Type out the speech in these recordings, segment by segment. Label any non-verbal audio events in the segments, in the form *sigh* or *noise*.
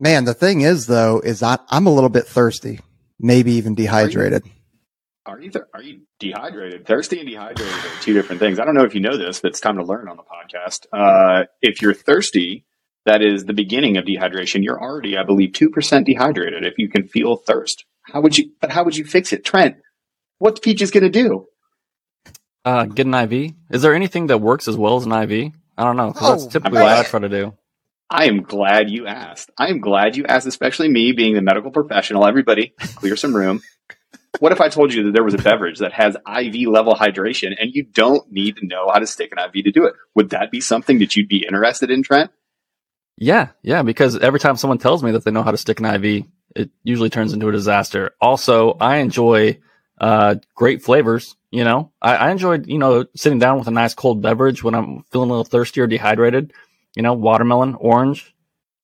Man, the thing is though, is I, I'm a little bit thirsty, maybe even dehydrated. Are you, th- are you dehydrated? Thirsty and dehydrated are two different things. I don't know if you know this, but it's time to learn on the podcast. Uh, if you're thirsty, that is the beginning of dehydration. You're already, I believe, two percent dehydrated. If you can feel thirst, how would you? But how would you fix it, Trent? What's Peaches going to do? Uh, get an IV. Is there anything that works as well as an IV? I don't know. 'cause Oh, that's typically man. what I try to do. I am glad you asked. I am glad you asked, especially me being the medical professional. Everybody, clear some room. What if I told you that there was a beverage that has IV level hydration and you don't need to know how to stick an IV to do it? Would that be something that you'd be interested in, Trent? Yeah, yeah, because every time someone tells me that they know how to stick an IV, it usually turns into a disaster. Also, I enjoy uh, great flavors. You know, I, I enjoy you know sitting down with a nice cold beverage when I'm feeling a little thirsty or dehydrated. You know, watermelon, orange,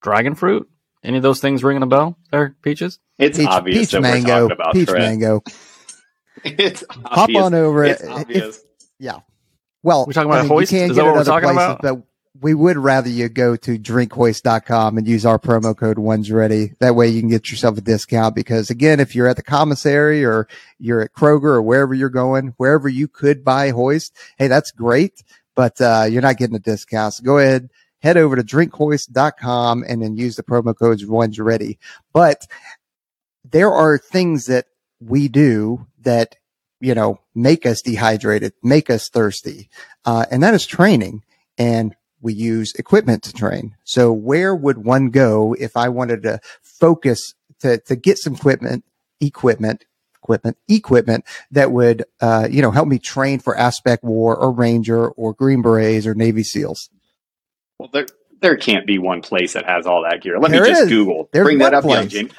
dragon fruit. Any of those things ringing a bell there, peaches? It's Peach, obvious peach that we're mango, talking about peach Trent. mango. *laughs* It's Hop obvious. on over it. It's If- obvious. Well, We're talking about I mean, Hoist? You can Is get that what we're talking places, about? but we would rather you go to drinkhoist.com and use our promo code ones ready. That way you can get yourself a discount because again, if you're at the commissary or you're at Kroger or wherever you're going, wherever you could buy hoist, hey, that's great, but, uh, you're not getting a discount. So go ahead, head over to drinkhoist.com and then use the promo codes ones ready. But there are things that we do that, you know, make us dehydrated, make us thirsty. Uh, and that is training and we use equipment to train. So where would one go if I wanted to focus to, to get some equipment, equipment, equipment, equipment that would, uh, you know, help me train for AFSPEC war or ranger or green berets or Navy SEALs? Well, there there can't be one place that has all that gear. Let There me just is. Google. There's Bring that up, young place. Jamie.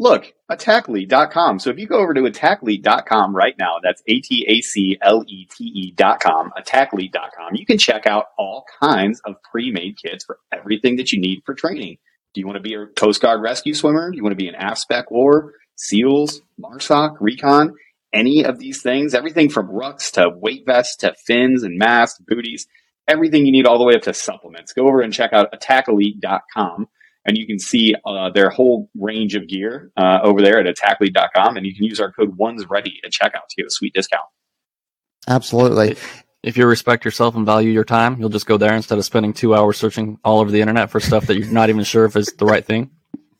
Look, ataclete.com. So if you go over to ataclete.com right now, that's A T A C L E T E.com, ataclete.com, you can check out all kinds of pre made kits for everything that you need for training. Do you want to be a Coast Guard rescue swimmer? Do you want to be an AFSPEC war, SEALs, MARSOC, Recon? Any of these things, everything from rucks to weight vests to fins and masks, booties, everything you need all the way up to supplements. Go over and check out ataclete.com and you can see uh, their whole range of gear uh, over there at ataclete.com and you can use our code ones ready at checkout to get a sweet discount. Absolutely. If you respect yourself and value your time, you'll just go there instead of spending two hours searching all over the internet for stuff that you're not even sure if is the right thing.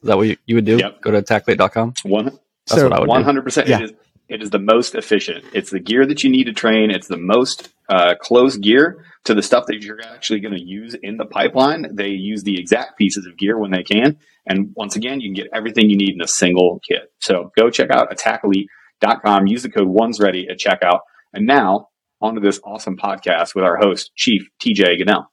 Is that what you, you would do? Yep. Go to ataclete.com. One, That's So what I would do. One hundred percent. Yeah. It is. It is the most efficient. It's the gear that you need to train. It's the most uh, close gear to the stuff that you're actually going to use in the pipeline. They use the exact pieces of gear when they can. And once again, you can get everything you need in a single kit. So go check out ataclete.com. Use the code ones ready at checkout. And now onto this awesome podcast with our host, Chief TJ Gunnell.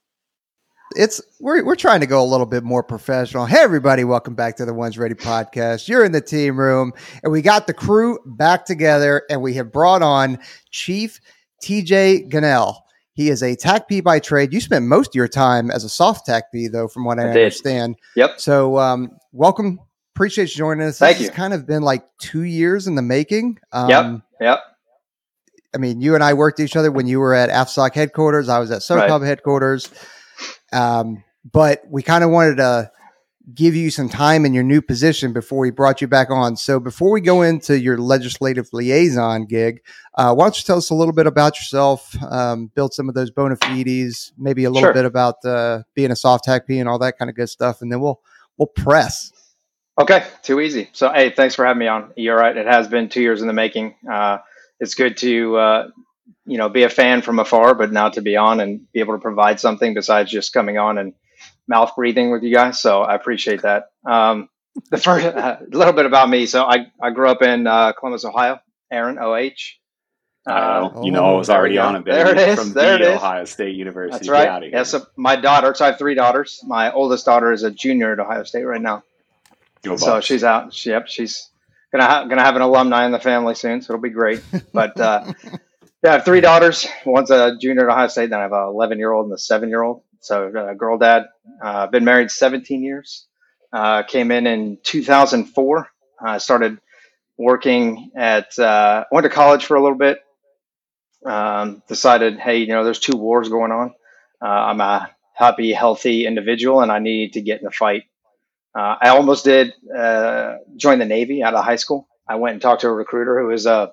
it's we're we're trying to go a little bit more professional. Hey everybody, welcome back to the Ones Ready podcast. You're in the team room and we got the crew back together and we have brought on Chief TJ Gunnell. He is a TAC P by trade. You spent most of your time as a soft TAC P though, from what I, I understand. Yep. So um, welcome. Appreciate you joining us. Thank this you. kind of been like two years in the making. Um, Yep. Yep. I mean, you and I worked each other when you were at AFSOC headquarters. I was at SOCOM headquarters. Um, but we kind of wanted to give you some time in your new position before we brought you back on. So before we go into your legislative liaison gig, uh, why don't you tell us a little bit about yourself, um, build some of those bona fides, maybe a little Sure. bit about uh, being a soft TACP and all that kind of good stuff, and then we'll we'll press. Okay. Too easy. So, hey, thanks for having me on. You're right. It has been two years in the making. Uh, it's good to, uh, you know, be a fan from afar, but now to be on and be able to provide something besides just coming on and mouth breathing with you guys. So I appreciate that. Um, *laughs* the first, a little bit about me. So I, I grew up in uh, Columbus, Ohio, Aaron, OH. Uh, Oh, you know, I was already on it. There it is. From There the. Ohio State University. That's right. Yes, so my daughter. So I have three daughters. My oldest daughter is a junior at Ohio State right now. Go So she's out. She, yep, she's gonna ha- gonna have an alumni in the family soon, so it'll be great. But uh, *laughs* yeah, I have three daughters. One's a junior at Ohio State. Then I have a 11 year old and a seven year old. So uh, girl dad. Uh, been married 17 years. Uh, came in in 2004. I started working at. Uh, went to college for a little bit. Um, decided, hey, you know, there's two wars going on. Uh, I'm a happy, healthy individual, and I need to get in the fight Uh, I almost did join the Navy out of high school. I went and talked to a recruiter who was a.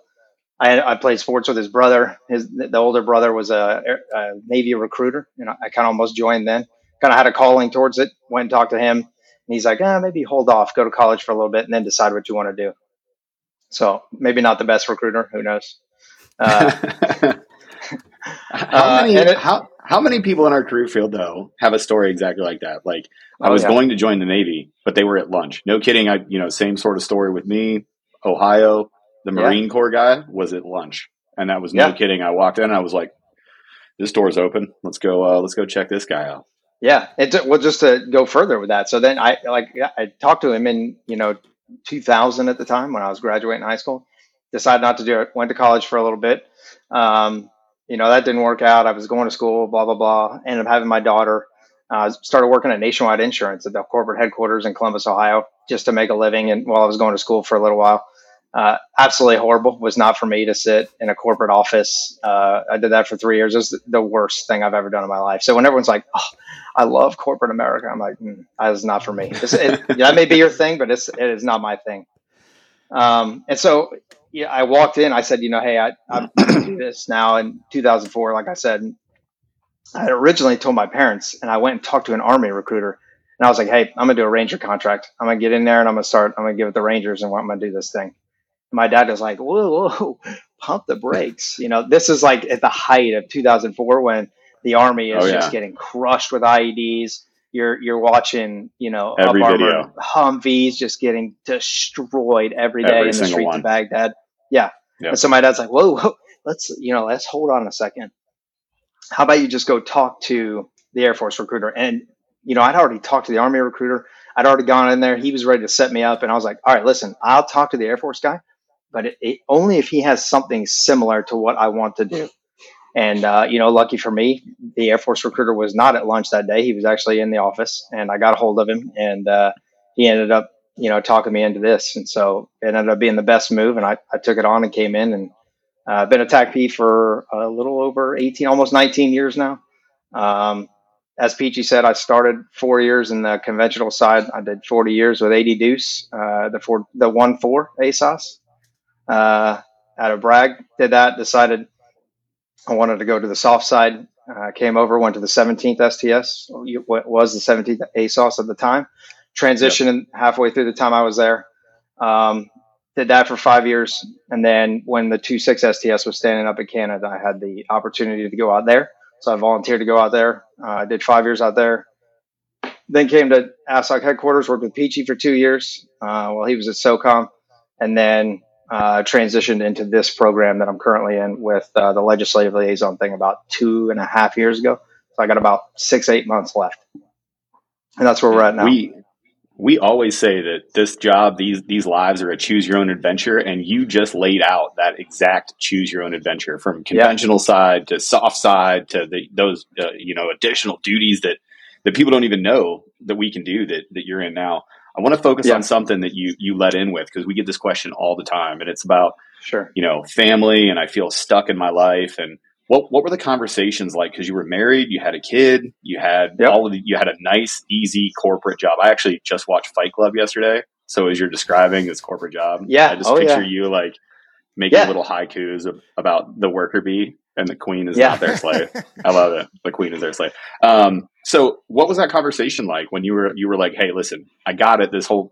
I, I played sports with his brother. His the older brother was a, a Navy recruiter, and I, kind of almost joined then. Kind of had a calling towards it. Went and talked to him, and he's like, ah, maybe hold off, go to college for a little bit, and then decide what you want to do. So maybe not the best recruiter. Who knows? Uh, *laughs* how uh, many and it- how how many people in our career field though have a story exactly like that? Like I Oh, was yeah. going to join the Navy, but they were at lunch. No kidding. I you know same sort of story with me. Ohio, the Yeah. Marine Corps guy was at lunch, and that was no Yeah. kidding. I walked in, I was like, "This door's open. Let's go. Uh, let's go check this guy out." Yeah, it well just to go further with that. So then I like I talked to him in you know 2000 at the time when I was graduating high school. Decided not to do it. Went to college for a little bit. Um, you know that didn't work out. I was going to school. Blah blah blah. Ended up having my daughter. Uh, started working at Nationwide Insurance at the corporate headquarters in Columbus, Ohio, just to make a living. And while I was going to school for a little while, uh, absolutely horrible. Was not for me to sit in a corporate office. Uh, I did that for three years. It was the worst thing I've ever done in my life. So when everyone's like, "Oh, I love corporate America," I'm like, mm, "That is not for me." This, it, *laughs* that may be your thing, but it's, it is not my thing. Um, and so yeah, I walked in. I said, "You know, hey, I, I'm going to do this now." In 2004, like I said, I had originally told my parents, and I went and talked to an army recruiter. And I was like, "Hey, I'm gonna do a ranger contract. I'm gonna get in there and I'm gonna start. I'm gonna give it the Rangers, and I'm gonna do this thing." My dad was like, whoa, whoa, pump the brakes. You know, this is like at the height of 2004 when the army is Oh, yeah. just getting crushed with IEDs. You're you're watching, you know, Every video. Humvees just getting destroyed every day Every in the streets one. of Baghdad. Yeah. Yep. And so my dad's like, whoa, whoa, let's you know, let's hold on a second. How about you just go talk to the Air Force recruiter? And you know, I'd already talked to the Army recruiter. I'd already gone in there. He was ready to set me up, and I was like, all right, listen, I'll talk to the Air Force guy but it, it, only if he has something similar to what I want to do. And uh, you know, lucky for me, the Air Force recruiter was not at lunch that day. He was actually in the office, and I got a hold of him, and uh, he ended up, you know, talking me into this. And so it ended up being the best move, and I, I took it on and came in, and uh, been a TACP for a little over 18, almost 19 years now. Um, as Peachy said, I started four years in the conventional side. I did 40 years with AD Deuce, uh, the four, the one four ASOS uh, out of Bragg. Did that. Decided I wanted to go to the soft side. Uh, came over, went to the 17th STS. What was the 17th ASOS at the time? Transitioned halfway through the time I was there. Um, did that for five years, and then when the 26 STS was standing up in Cannon, I had the opportunity to go out there. So I volunteered to go out there. Uh, I did five years out there. Then came to AFSOC headquarters, worked with Peachy for two years uh, while he was at SOCOM, and then uh, transitioned into this program that I'm currently in with uh, the legislative liaison thing about two and a half years ago. So I got about six, eight months left, and that's where we're at now. We we always say that this job, these these lives are a choose your own adventure, and you just laid out that exact choose your own adventure from conventional side to soft side to the, those uh, you know additional duties that that people don't even know that we can do that that you're in now. I want to focus Yeah. on something that you you let in with because we get this question all the time, and it's about sure. you know family, and I feel stuck in my life and. What, what were the conversations like? Because you were married, you had a kid, you had Yep. all of the, you had a nice, easy corporate job. I actually just watched Fight Club yesterday. So as you're describing this corporate job, Yeah. I just Oh, picture yeah. you like making Yeah. little haikus about the worker bee and the queen is Yeah. not their slave. *laughs* I love it. The queen is their slave. Um, so what was that conversation like when you were you were like, hey, listen, I got it. This whole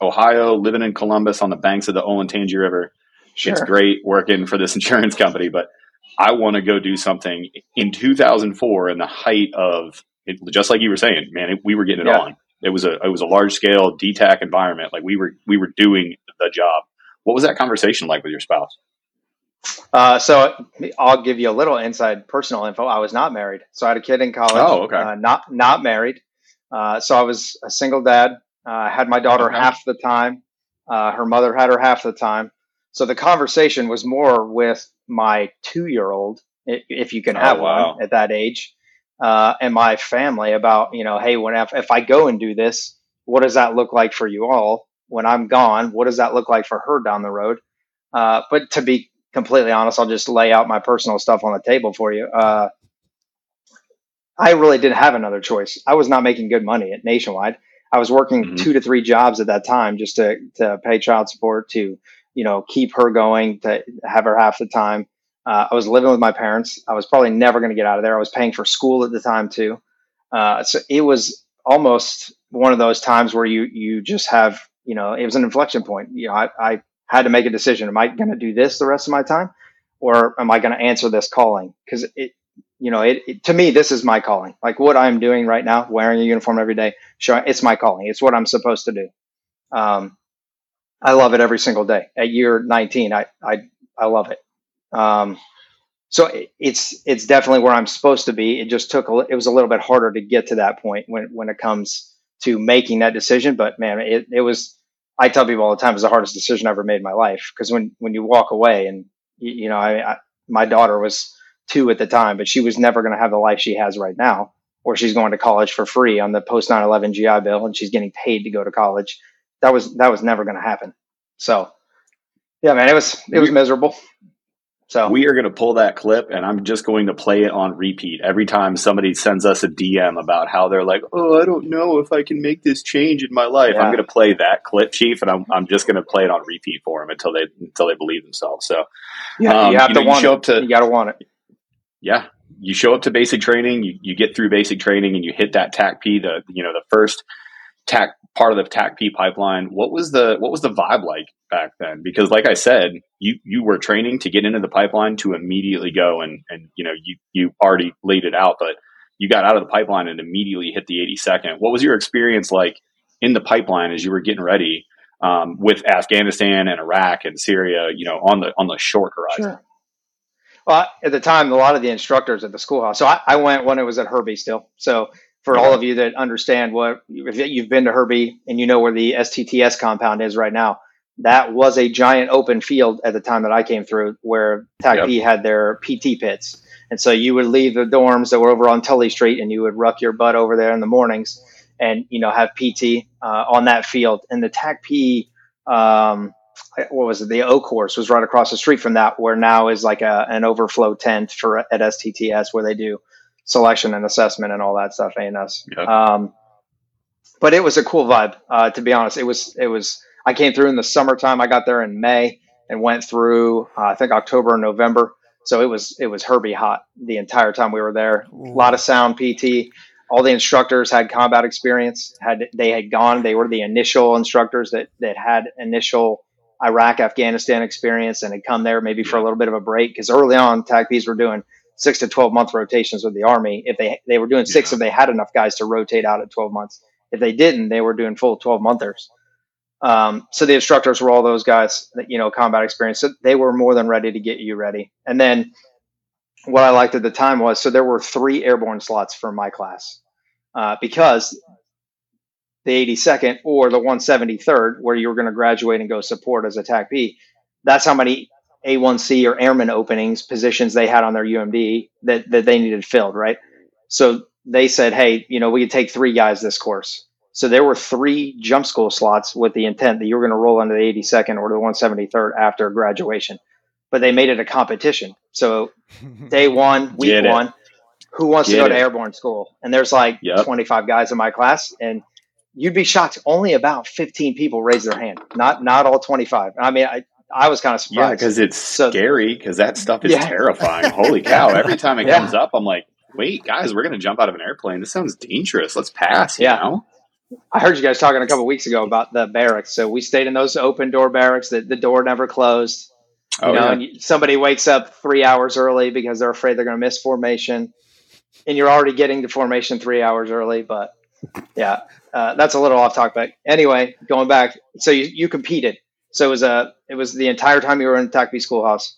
Ohio, living in Columbus on the banks of the Olentangy River. Sure. It's great working for this *laughs* insurance company, but I want to go do something in 2004 in the height of it, just like you were saying, man, it, we were getting it Yeah. on. It was a it was a large scale DTAC environment. Like we were we were doing the job. What was that conversation like with your spouse? Uh, so I'll give you a little inside personal info. I was not married, so I had a kid in college. Oh, okay. Uh, not not married. Uh, so I was a single dad. Uh, had my daughter Okay. half the time. Uh, her mother had her half the time. So the conversation was more with my two-year-old, if you can Oh, have wow. one at that age, uh, and my family about you know, hey, when if, if I go and do this, what does that look like for you all when I'm gone? What does that look like for her down the road? Uh, but to be completely honest, I'll just lay out my personal stuff on the table for you. Uh, I really didn't have another choice. I was not making good money at Nationwide. I was working Mhm. two to three jobs at that time just to to pay child support to you know keep her going to have her half the time. Uh, I was living with my parents. I was probably never going to get out of there. I was paying for school at the time too. Uh, so it was almost one of those times where you you just have you know it was an inflection point. You know, I, I had to make a decision. Am I going to do this the rest of my time, or am I going to answer this calling? Because it you know it, it to me this is my calling. Like what I'm doing right now, wearing a uniform every day, showing it's my calling. It's what I'm supposed to do. Um, I love it every single day. At year 19, I I I love it. Um, so it, it's it's definitely where I'm supposed to be. It just took a, it was a little bit harder to get to that point when when it comes to making that decision. But man, it it was. I tell people all the time it was the hardest decision I ever made in my life because when when you walk away and you, you know I, I my daughter was two at the time, but she was never going to have the life she has right now, or she's going to college for free on the post 9/11 GI Bill and she's getting paid to go to college. That was that was never going to happen. So yeah, man, it was it was miserable. So We are going to pull that clip and I'm just going to play it on repeat every time somebody sends us a DM about how they're like, oh, I don't know if I can make this change in my life. Yeah. I'm going to play that clip, Chief, and I'm, I'm just going to play it on repeat for them until they until they believe themselves. So, yeah, um, you have you to know, you want show it. up to- you got to want it. yeah, you show up to basic training, you, you get through basic training, and you hit that TAC P, the you know the first TAC part of the TAC P pipeline. What was the what was the vibe like back then? Because like I said, you you were training to get into the pipeline to immediately go and and you know you you already laid it out, but you got out of the pipeline and immediately hit the 82nd. What was your experience like in the pipeline as you were getting ready? Um, with Afghanistan and Iraq and Syria, you know, on the on the short horizon. Sure. Well, at the time, a lot of the instructors at the schoolhouse. So I, I went when it was at Herbie still. So for all of you that understand what, if you've been to Herbie and you know where the STTS compound is right now, that was a giant open field at the time that I came through where TACP had their PT pits. And so you would leave the dorms that were over on Tully Street and you would ruck your butt over there in the mornings and, you know, have PT uh, on that field. And the TACP, um, what was it? The O course was right across the street from that, where now is like a, an overflow tent for at STTS where they do selection and assessment and all that stuff. ANS. Yep. Um, but it was a cool vibe. Uh, to be honest, it was it was. I came through in the summertime. I got there in May and went through uh, I think October and November. So it was it was Herbie hot the entire time we were there. A lot of sound PT. All the instructors had combat experience. Had they had gone, they were the initial instructors that that had initial Iraq, Afghanistan experience and had come there maybe for a little bit of a break because early on TACPs were doing six to 12 month rotations with the army. If they, they were doing six, Yeah. if they had enough guys to rotate out at 12 months, if they didn't, they were doing full 12 monthers. Um, so the instructors were all those guys that, you know, combat experience. So they were more than ready to get you ready. And then what I liked at the time was, so there were three airborne slots for my class, uh, because the 82nd or the 173rd, where you were going to graduate and go support as a TAC P, that's how many A1C or airman openings positions they had on their UMD that, that they needed filled, right? So they said, hey, you know, we could take three guys this course. So there were three jump school slots with the intent that you were going to roll into the 82nd or the 173rd after graduation. But they made it a competition. So *laughs* day one, week Get it. one, who wants Get to go to it. airborne school? And there's like Yep. 25 guys in my class, and you'd be shocked. Only about 15 people raised their hand. Not not all 25. I mean, I I was kind of surprised. Yeah, because it's So- scary. Because that stuff is Yeah. terrifying. *laughs* Holy cow! Every time it Yeah. comes up, I'm like, "Wait, guys, we're gonna jump out of an airplane. This sounds dangerous. Let's pass." You Yeah. know? I heard you guys talking a couple weeks ago about the barracks. So we stayed in those open door barracks that the door never closed. You Oh know, yeah. and you- somebody wakes up three hours early because they're afraid they're going to miss formation, and you're already getting to formation three hours early. But yeah, uh, that's a little off topic. Anyway, going back, so you, you competed. So it was a it was the entire time you were in TACP schoolhouse.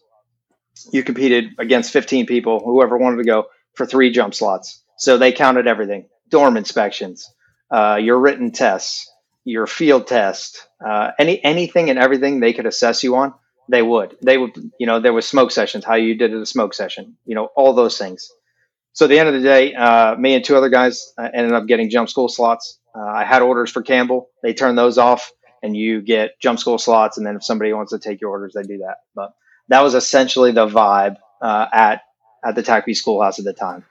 You competed against 15 people, whoever wanted to go for three jump slots. So they counted everything: dorm inspections, uh, your written tests, your field test, uh, any anything and everything they could assess you on they would. They would you know there was smoke sessions how you did at a smoke session you know all those things. So at the end of the day uh, me and two other guys uh, ended up getting jump school slots. Uh, i had orders for campbell. They turned those off and you get jump school slots and then if somebody wants to take your orders they do that but that was essentially the vibe uh, at at the TACP schoolhouse at the time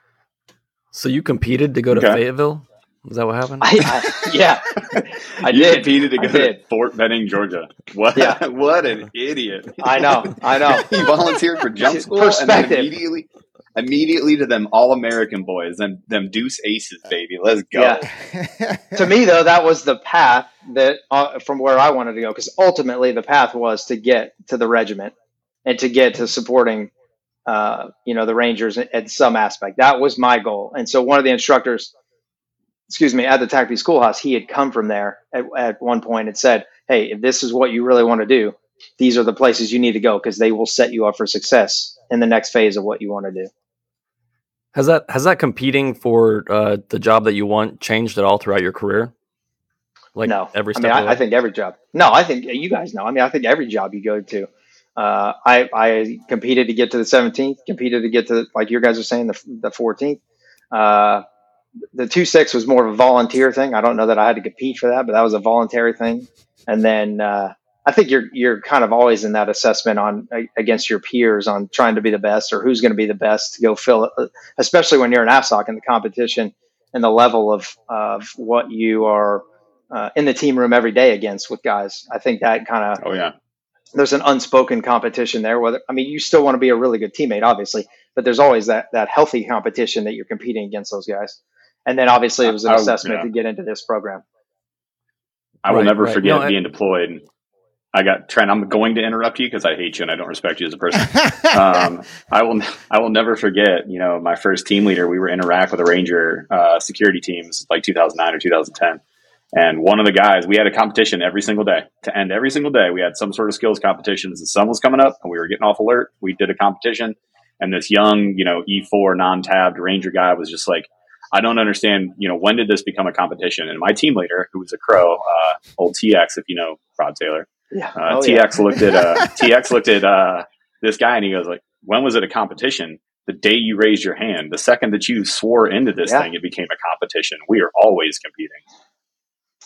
So you competed to go to Okay. Fayetteville? Is that what happened? I, I, yeah, *laughs* I you did. competed to go to. Fort Benning, Georgia. What? Yeah. *laughs* what an idiot! I know. I know. *laughs* he volunteered for jump school and Perspective. immediately, immediately to them all American boys, them them Deuce Aces, baby. Let's go. Yeah. *laughs* to me though that was the path that uh, from where i wanted to go because ultimately the path was to get to the regiment and to get to supporting uh, you know the rangers at, at some aspect that was my goal and so one of the instructors excuse me at the tactical schoolhouse he had come from there at, at one point and said hey if this is what you really want to do these are the places you need to go because they will set you up for success in the next phase of what you want to do Has that has that competing for uh, the job that you want changed at all throughout your career? Like no, every I step mean, of I. I think every job. No, I think you guys know. I mean, I think every job you go to. Uh, I I competed to get to the 17th. Competed to get to like your guys are saying the the 14th. Uh, the two six was more of a volunteer thing. I don't know that I had to compete for that, but that was a voluntary thing. And then uh, I think you're you're kind of always in that assessment on against your peers on trying to be the best or who's going to be the best to go fill it, especially when you're an AFSOC in the competition and the level of of what you are uh, in the team room every day against with guys. I think that kind of Oh yeah. there's an unspoken competition there. Whether I mean, you still want to be a really good teammate, obviously, but there's always that that healthy competition that you're competing against those guys. And then obviously it was an I- I- assessment yeah. to get into this program. I will Right, never right. forget No, I- being deployed. I got Trent. I'm going to interrupt you because I hate you and I don't respect you as a person. um, *laughs* I will. I will never forget. You know, my first team leader. We were in Iraq with a Ranger uh, security teams, like 2009 or 2010. And one of the guys, we had a competition every single day. To end every single day, we had some sort of skills competitions. The sun was coming up, and we were getting off alert. We did a competition, and this young, you know, E4 non-tabbed Ranger guy was just like, "I don't understand. You know, when did this become a competition?" And my team leader, who was a crow, uh, old TX, if you know Rod Taylor, Yeah. uh, Oh, yeah. TX looked at uh, *laughs* TX looked at uh, this guy and he goes like, "When was it a competition?" The day you raised your hand. The second that you swore into this Yeah. thing, it became a competition. We are always competing.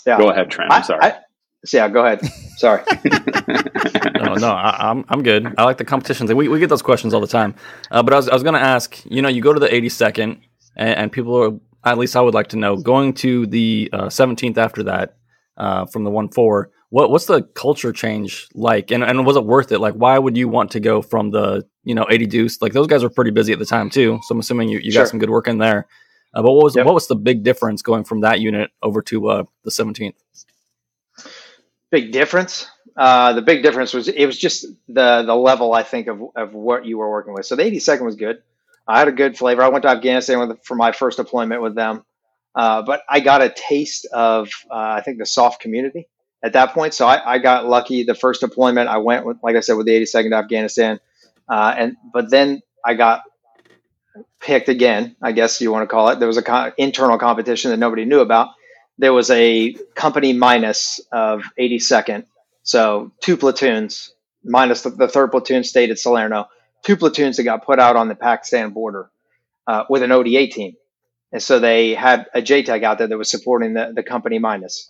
Yeah. Go ahead, Trent. I'm sorry. I, I, yeah, go ahead. Sorry. *laughs* no, no, I, I'm I'm good. I like the competitions. We we get those questions all the time. Uh, but I was I was going to ask. You know, you go to the 82nd, and, and people are at least I would like to know going to the uh, 17th after that uh, from the one four. What what's the culture change like? And and was it worth it? Like, why would you want to go from the you know 80 Deuce? Like those guys were pretty busy at the time too. So I'm assuming you, you Sure. got some good work in there. Uh, but what was Yep. what was the big difference going from that unit over to uh, the 17th? big difference. Uh, the big difference was it was just the the level I think of of what you were working with. So the 82nd was good. I had a good flavor. I went to Afghanistan with, for my first deployment with them, uh, but I got a taste of uh, I think the soft community at that point. So I, I got lucky. The first deployment I went with, like I said, with the 82nd to Afghanistan, uh, and but then I got picked again. I guess you want to call it. There was a co- internal competition that nobody knew about there was a company minus of 82nd. So two platoons minus the, the third platoon stayed at Salerno. Two platoons that got put out on the Pakistan border uh, with an ODA team. And so they had a JTAC out there that was supporting the, the company minus.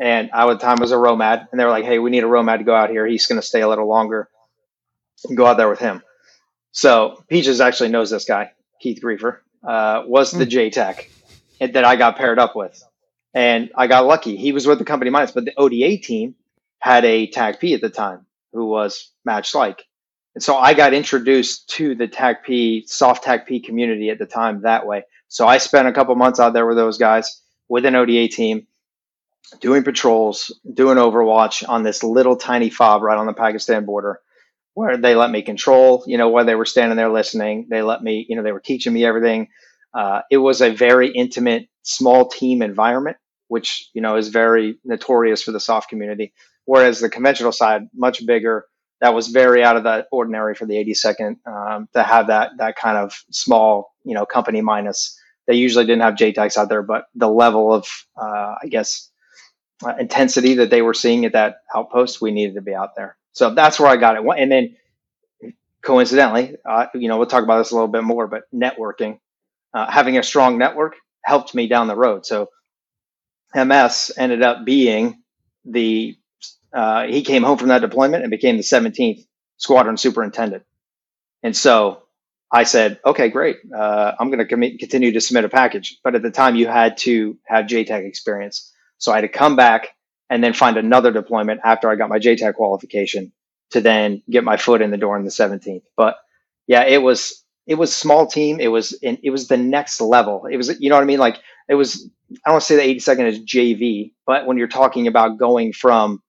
And I at the time was a ROMAD. And they were like, hey, we need a ROMAD to go out here. He's going to stay a little longer. Go out there with him. So Peaches actually knows this guy, Keith Griefer, uh, was the JTAC that I got paired up with and I got lucky. He was with the company minus, but the ODA team had a TACP at the time who was match like. And so I got introduced to the TACP, soft TACP community at the time that way. So I spent a couple months out there with those guys with an ODA team doing patrols, doing Overwatch on this little tiny fob right on the Pakistan border where they let me control, you know, while they were standing there listening. They let me, you know, they were teaching me everything. Uh, it was a very intimate, small team environment, which you know is very notorious for the soft community. Whereas the conventional side, much bigger, that was very out of the ordinary for the 82nd um, to have that that kind of small, you know, company minus. They usually didn't have JTACs out there, but the level of, uh, I guess, uh, intensity that they were seeing at that outpost, we needed to be out there. So that's where I got it. And then coincidentally, uh, you know, we'll talk about this a little bit more, but networking uh, having a strong network helped me down the road. So MS ended up being the uh, he came home from that deployment and became the 17th squadron superintendent. And so I said, okay, great. Uh, I'm going to continue to submit a package. But at the time, you had to have JTAC experience. So I had to come back and then find another deployment after I got my JTAC qualification to then get my foot in the door in the 17th. But yeah, it was it was small team. It was in, it was the next level. It was you know what I mean. Like it was. I don't say the 82nd is JV, but when you're talking about going from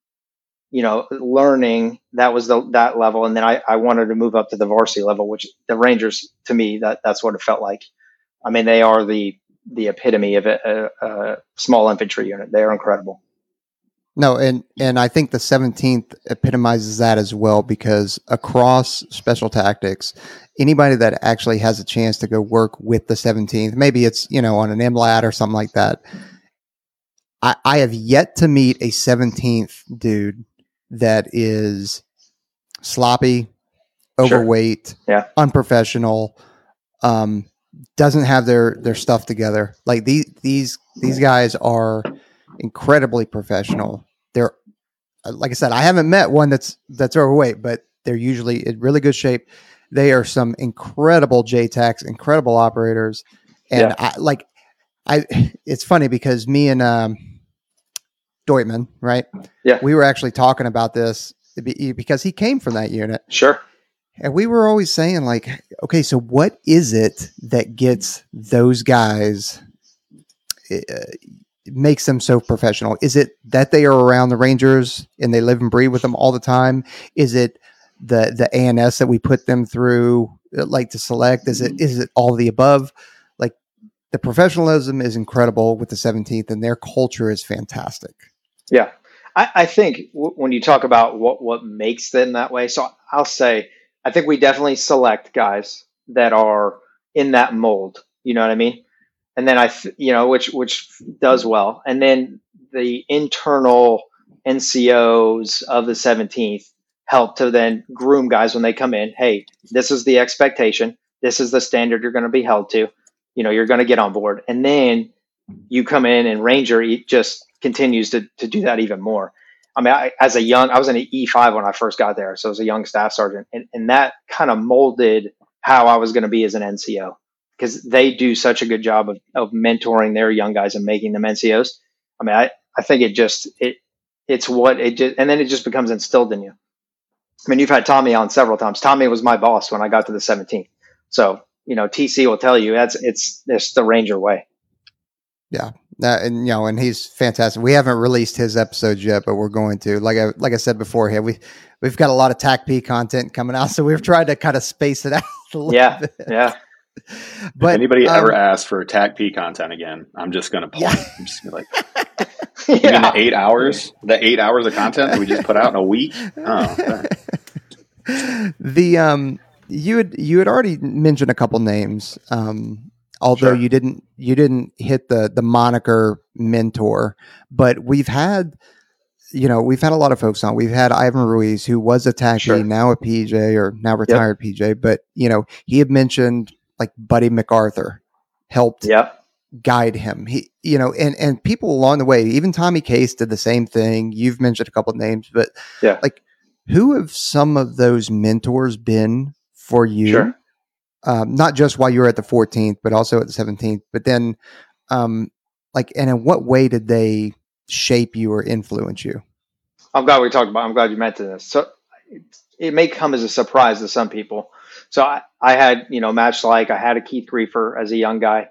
you know, learning that was the that level, and then I, I wanted to move up to the varsity level, which the Rangers to me that that's what it felt like. I mean, they are the the epitome of a, a, a small infantry unit. They are incredible. No, and and I think the 17th epitomizes that as well because across special tactics, anybody that actually has a chance to go work with the 17th, maybe it's you know on an MLAT or something like that. I, I have yet to meet a 17th dude that is sloppy, overweight, sure. yeah. unprofessional, um, doesn't have their their stuff together. Like these these these guys are incredibly professional. They're like I said, I haven't met one that's that's overweight, but they're usually in really good shape. They are some incredible JTACs, incredible operators, and yeah. I like. I it's funny because me and um, Deutman, right? Yeah. We were actually talking about this because he came from that unit. Sure. And we were always saying, like, okay, so what is it that gets those guys, uh, makes them so professional? Is it that they are around the Rangers and they live and breathe with them all the time? Is it the the ANS that we put them through, uh, like to select? Is it is it all the above? Like the professionalism is incredible with the 17th, and their culture is fantastic. Yeah, I, I think w- when you talk about what what makes them that way, so I'll say I think we definitely select guys that are in that mold. You know what I mean? And then I, th- you know, which which does well, and then the internal NCOs of the 17th help to then groom guys when they come in. Hey, this is the expectation. This is the standard you're going to be held to. You know, you're going to get on board, and then you come in and Ranger just continues to, to do that even more. I mean, I, as a young, I was in an E5 when I first got there. So I was a young staff sergeant and, and that kind of molded how I was going to be as an NCO because they do such a good job of, of mentoring their young guys and making them NCOs. I mean, I, I think it just, it, it's what it just, and then it just becomes instilled in you. I mean, you've had Tommy on several times. Tommy was my boss when I got to the 17th. So, you know, TC will tell you that's, it's, it's the Ranger way. Yeah, uh, and you know, and he's fantastic. We haven't released his episodes yet, but we're going to. Like I like I said before, here we we've got a lot of TAC P content coming out, *laughs* so we've tried to kind of space it out. yeah, bit. yeah. *laughs* But if anybody um, ever asks for TAC P content again, I'm just going to point. Yeah. I'm just gonna like. *laughs* yeah. the eight hours, the eight hours of content that we just put out in a week. Oh, okay. the um, you had you had already mentioned a couple names. Um, although sure. you didn't you didn't hit the the moniker mentor but we've had you know we've had a lot of folks on we've had ivan ruiz who was a tacky sure. now a pj or now retired yep. pj but you know he had mentioned like buddy macarthur helped yep. guide him he you know and and people along the way even tommy case did the same thing you've mentioned a couple of names but yeah like who have some of those mentors been for you sure um, not just while you were at the 14th, but also at the 17th. But then, um, like, and in what way did they shape you or influence you? I'm glad we talked about. I'm glad you mentioned this. So it may come as a surprise to some people. So I, I had, you know, match like I had a Keith Griefer as a young guy.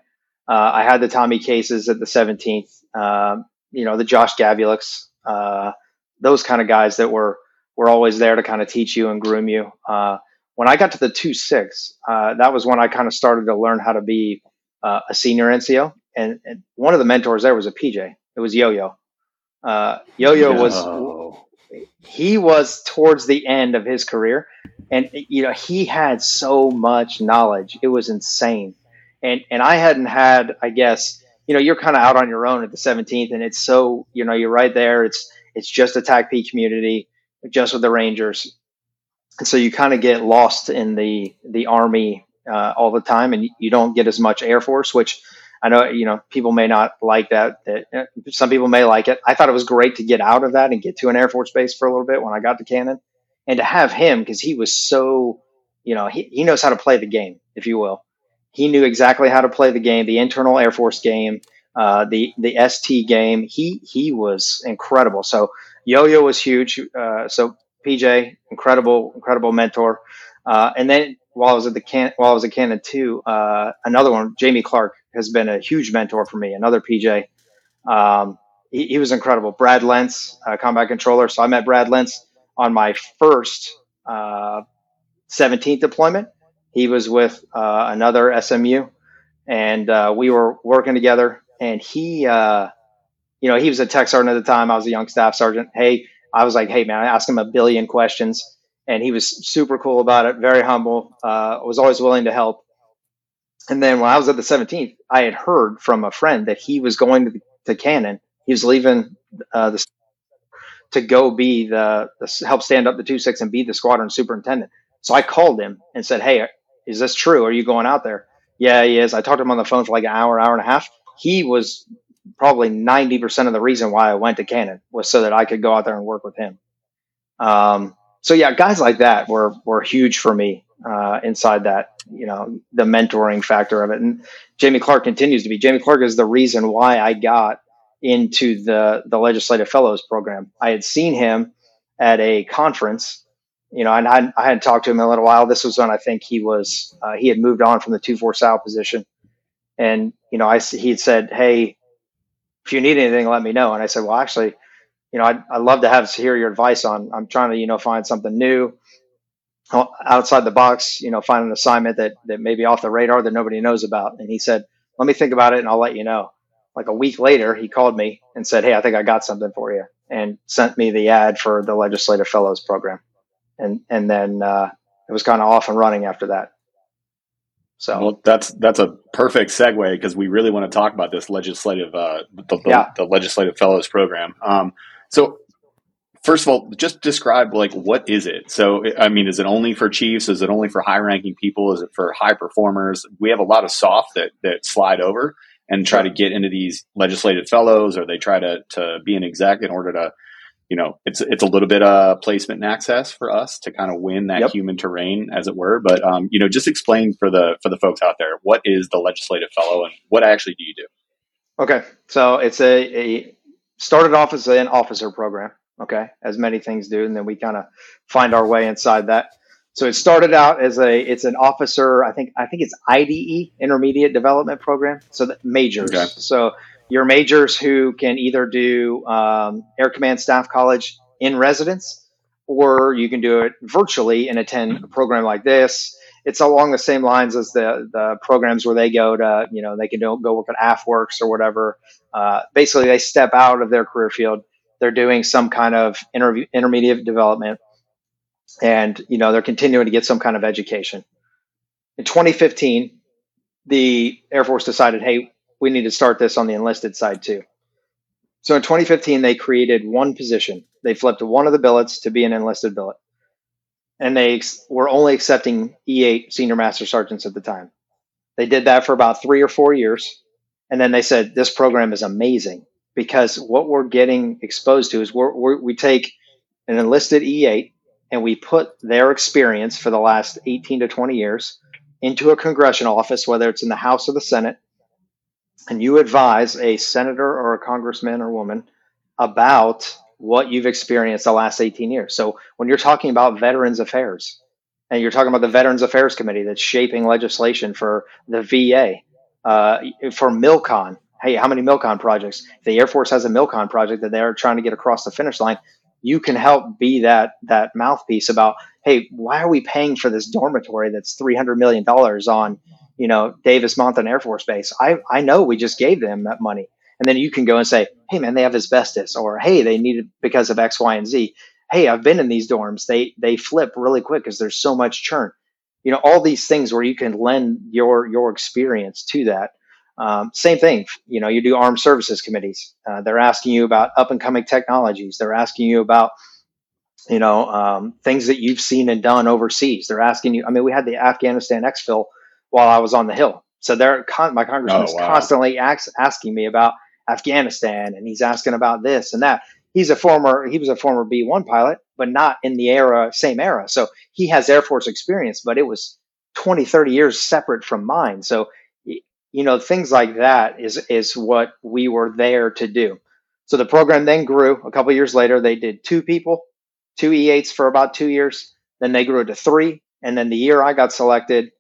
Uh, I had the Tommy Cases at the 17th. Um, you know, the Josh Gavuliks, uh, those kind of guys that were were always there to kind of teach you and groom you. Uh, when I got to the two six, uh, that was when I kind of started to learn how to be uh, a senior NCO. And, and, one of the mentors there was a PJ. It was Yo Yo. Uh, Yo Yo was he was towards the end of his career, and you know he had so much knowledge. It was insane. And and I hadn't had, I guess, you know, you're kind of out on your own at the 17th, and it's so you know you're right there. It's it's just a TACP community, just with the Rangers so you kind of get lost in the the army uh, all the time, and you don't get as much Air Force, which I know you know people may not like that. That uh, some people may like it. I thought it was great to get out of that and get to an Air Force base for a little bit when I got to Cannon, and to have him because he was so you know, he, he knows how to play the game, if you will. He knew exactly how to play the game, the internal Air Force game, uh, the the ST game. He he was incredible. So Yo-Yo was huge. Uh, so PJ, incredible, incredible mentor. Uh, and then while I was at the can, while I was at Cannon too, uh, another one, Jamie Clark, has been a huge mentor for me. Another PJ. Um, he, he, was incredible. Brad Lentz, uh, combat controller. So I met Brad Lentz on my first 17th uh, deployment. He was with uh, another SMU, and we were working together. And he, you know, he was a tech sergeant at the time. I was a young staff sergeant. Hey, I was like, hey man, I asked him a billion questions, and he was super cool about it, very humble, uh, was always willing to help. And then when I was at the 17th, I had heard from a friend that he was going to, to Cannon. He was leaving uh, the to go be the, the help stand up the two six and be the squadron superintendent. So I called him and said, "Hey, is this true? Are you going out there?" Yeah, he is. I talked to him on the phone for like an hour, hour and a half. He was probably 90% of the reason why I went to Cannon was so that I could go out there and work with him. Um, so yeah, guys like that were, were huge for me, uh, inside that, you know, the mentoring factor of it. And Jamie Clark continues to be. Jamie Clark is the reason why I got into the, the legislative fellows program. I had seen him at a conference, you know, and I, I had talked to him a little while. This was when I think he was, uh, he had moved on from the two four South position. And, you know, I, he had said, Hey, if you need anything, let me know. And I said, well, actually, you know, I'd, I'd love to have hear your advice on. I'm trying to, you know, find something new outside the box. You know, find an assignment that that may be off the radar that nobody knows about. And he said, let me think about it, and I'll let you know. Like a week later, he called me and said, hey, I think I got something for you, and sent me the ad for the Legislative Fellows program. And and then uh, it was kind of off and running after that. So well, that's that's a perfect segue because we really want to talk about this legislative uh, the, the, yeah. the legislative fellows program. Um, so first of all, just describe like what is it? So I mean, is it only for chiefs? Is it only for high ranking people? Is it for high performers? We have a lot of soft that that slide over and try to get into these legislative fellows, or they try to to be an exec in order to you know, it's it's a little bit of placement and access for us to kind of win that yep. human terrain, as it were. But um, you know, just explain for the for the folks out there what is the legislative fellow and what actually do you do? Okay, so it's a, a started off as an officer program. Okay, as many things do, and then we kind of find our way inside that. So it started out as a it's an officer. I think I think it's IDE Intermediate Development Program. So that majors. Okay. So your majors who can either do um, Air Command Staff College in residence, or you can do it virtually and attend a program like this. It's along the same lines as the the programs where they go to, you know, they can do, go work at AFWERX or whatever. Uh, basically, they step out of their career field. They're doing some kind of interview, intermediate development, and you know they're continuing to get some kind of education. In 2015, the Air Force decided, hey, we need to start this on the enlisted side too. So in 2015, they created one position. They flipped one of the billets to be an enlisted billet. And they ex- were only accepting E8 senior master sergeants at the time. They did that for about three or four years. And then they said, this program is amazing because what we're getting exposed to is we're, we're, we take an enlisted E8 and we put their experience for the last 18 to 20 years into a congressional office, whether it's in the House or the Senate, and you advise a senator or a congressman or woman about what you've experienced the last 18 years. So when you're talking about Veterans Affairs and you're talking about the Veterans Affairs Committee that's shaping legislation for the VA, uh, for MILCON, hey, how many MILCON projects? The Air Force has a MILCON project that they're trying to get across the finish line, you can help be that that mouthpiece about, hey, why are we paying for this dormitory that's $300 million on you know, Davis Monthan Air Force Base. I, I know we just gave them that money. And then you can go and say, hey, man, they have asbestos, or hey, they need it because of X, Y, and Z. Hey, I've been in these dorms. They they flip really quick because there's so much churn. You know, all these things where you can lend your your experience to that. Um, same thing. You know, you do armed services committees. Uh, they're asking you about up and coming technologies. They're asking you about you know um, things that you've seen and done overseas. They're asking you. I mean, we had the Afghanistan exfil while I was on the Hill. So they're con- my congressman oh, is wow. constantly ask, asking me about Afghanistan, and he's asking about this and that. he's a former he was a former B1 pilot, but not in the era same era. So he has Air Force experience, but it was 20, 30 years separate from mine. So you know, things like that is is what we were there to do. So the program then grew. A couple years later, they did two people, two E8s for about two years. Then they grew to three, and then the year I got selected,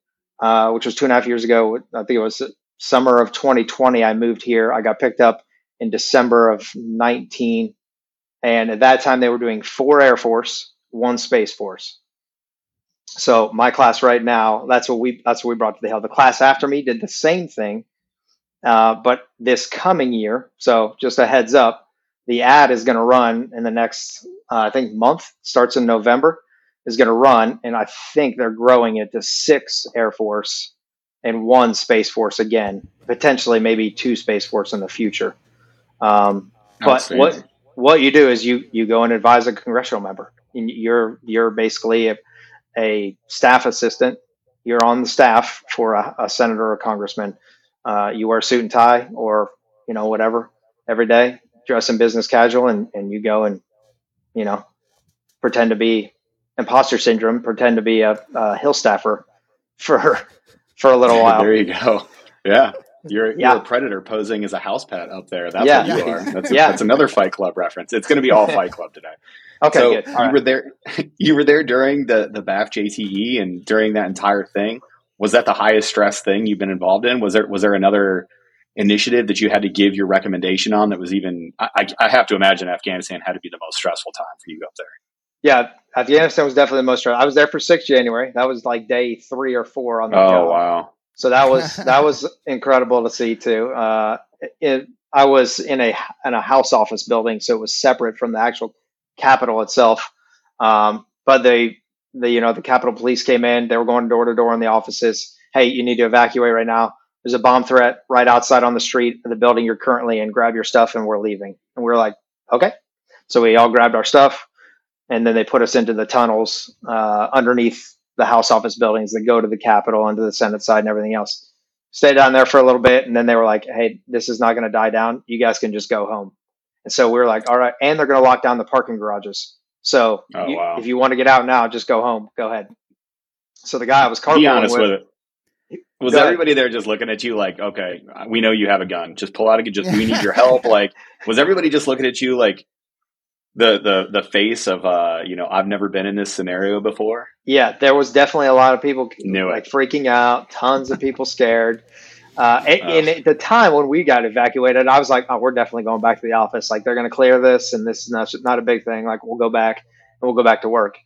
uh, which was two and a half years ago, I think it was summer of 2020. I moved here. I got picked up in December of 19, and at that time they were doing four Air Force, one Space Force. So my class right now, that's what we that's what we brought to the hill. The class after me did the same thing, uh, but this coming year, so just a heads up, the ad is going to run in the next, uh, I think, month. Starts in November, is going to run, and I think they're growing it to six Air Force and one Space Force again, potentially maybe two Space Force in the future. Um, but what what you do is you you go and advise a congressional member. You're you're basically a a staff assistant, you're on the staff for a, a senator or a congressman. Uh, you wear a suit and tie or, you know, whatever every day, dress in business casual and, and you go and, you know, pretend to be imposter syndrome, pretend to be a, a hill staffer for, for a little *laughs* while. there you go. Yeah. You're, yeah. you're a predator posing as a house pet up there. That's yeah. what you are. That's, a, yeah. that's another Fight Club reference. It's going to be all Fight Club today. *laughs* Okay, so good. you right. were there. *laughs* You were there during the the BAF JTE and during that entire thing. Was that the highest stress thing you've been involved in? Was there was there another initiative that you had to give your recommendation on that was even? I, I have to imagine Afghanistan had to be the most stressful time for you up there. Yeah, Afghanistan was definitely the most stressful. I was there for six January. That was like day three or four on the oh, job. wow! So that was *laughs* that was incredible to see too. Uh, it, I was in a in a house office building, so it was separate from the actual Capitol itself. Um, but they, the you know, the Capitol Police came in. They were going door to door in the offices. Hey, you need to evacuate right now. There's a bomb threat right outside on the street of the building you're currently in. Grab your stuff, and we're leaving. And we are like, okay. So we all grabbed our stuff, and then they put us into the tunnels uh, underneath the House office buildings that go to the Capitol and to the Senate side and everything else. Stay down there for a little bit, and then they were like, "Hey, this is not going to die down. You guys can just go home." And so we are like, all right, and they're going to lock down the parking garages. So oh, you, wow. if you want to get out now, just go home. Go ahead. So the guy I was carpooling Be honest with, with it. Was everybody there just looking at you like, okay, we know you have a gun. Just pull out a gun. Just we need your help. like, was everybody just looking at you like the the the face of uh, you know, I've never been in this scenario before? Yeah, there was definitely a lot of people Knew like it. freaking out. Tons of people *laughs* scared. Uh, and, and, at the time when we got evacuated, I was like, "Oh, we're definitely going back to the office. Like they're going to clear this, and this is not, not a big thing. Like we'll go back and we'll go back to work."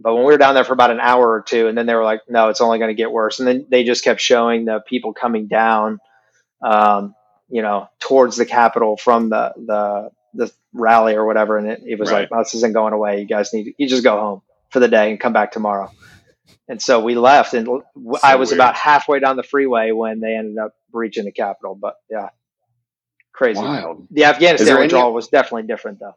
But when we were down there for about an hour or two, and then they were like, "No, it's only going to get worse." And then they just kept showing the people coming down, um, you know, towards the Capitol from the the the rally or whatever, and it, it was right. like, oh, "This isn't going away. You guys need to, you just go home for the day and come back tomorrow." And so we left, and so I was weird. about halfway down the freeway when they ended up breaching the Capitol. But yeah, crazy. Wild. The Afghanistan withdrawal any... was definitely different, though.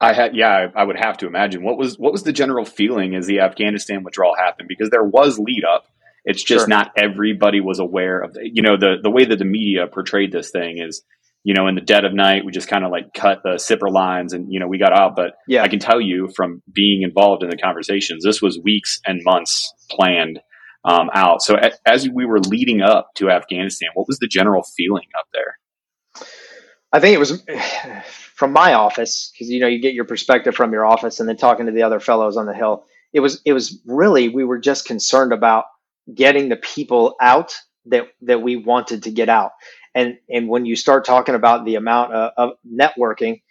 I had, yeah, I would have to imagine. What was what was the general feeling as the Afghanistan withdrawal happened? Because there was lead up. It's just sure. not everybody was aware of. The, you know, the the way that the media portrayed this thing is you know, in the dead of night, we just kind of like cut the SIPR lines and, you know, we got out. But yeah. I can tell you from being involved in the conversations, this was weeks and months planned um, out. So a- as we were leading up to Afghanistan, what was the general feeling up there? I think it was *sighs* from my office because, you know, you get your perspective from your office and then talking to the other fellows on the Hill. It was, it was really, we were just concerned about getting the people out that, that we wanted to get out and and when you start talking about the amount of, of networking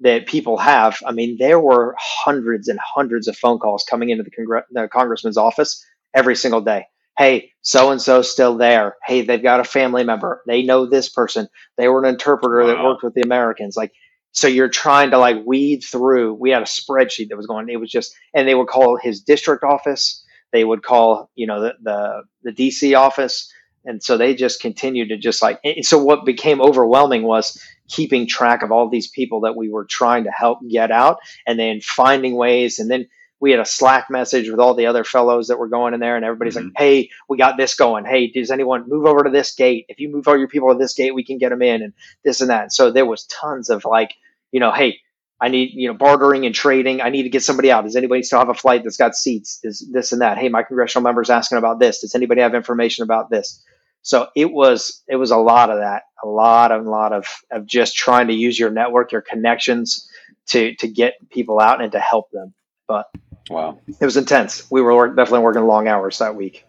that people have, I mean, there were hundreds and hundreds of phone calls coming into the, congr- the congressman's office every single day. Hey, so and so still there. Hey, they've got a family member. They know this person. They were an interpreter wow. that worked with the Americans. Like, so you're trying to like weed through. We had a spreadsheet that was going. It was just, and they would call his district office. They would call, you know, the the, the DC office and so they just continued to just like so what became overwhelming was keeping track of all these people that we were trying to help get out and then finding ways and then we had a slack message with all the other fellows that were going in there and everybody's mm-hmm. like hey we got this going hey does anyone move over to this gate if you move all your people to this gate we can get them in and this and that and so there was tons of like you know hey I need, you know, bartering and trading. I need to get somebody out. Does anybody still have a flight that's got seats? Is this and that? Hey, my congressional member is asking about this. Does anybody have information about this? So it was it was a lot of that, a lot of a lot of of just trying to use your network, your connections to to get people out and to help them. But wow, it was intense. We were definitely working long hours that week,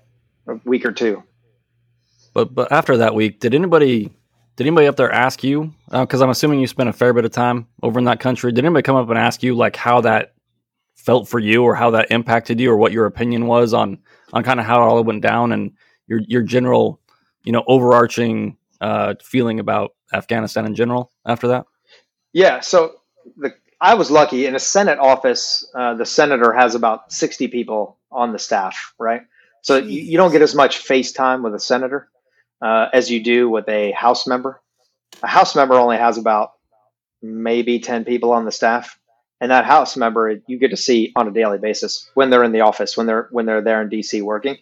a week or two. But but after that week, did anybody did anybody up there ask you? Because uh, I'm assuming you spent a fair bit of time over in that country. Did anybody come up and ask you like how that felt for you, or how that impacted you, or what your opinion was on on kind of how it all went down, and your your general, you know, overarching uh, feeling about Afghanistan in general after that? Yeah. So the I was lucky in a Senate office. Uh, the senator has about 60 people on the staff, right? So you, you, don't get as much face time with a senator uh, as you do with a House member. A House member only has about maybe 10 people on the staff. And that House member you get to see on a daily basis when they're in the office, when they're when they're there in DC working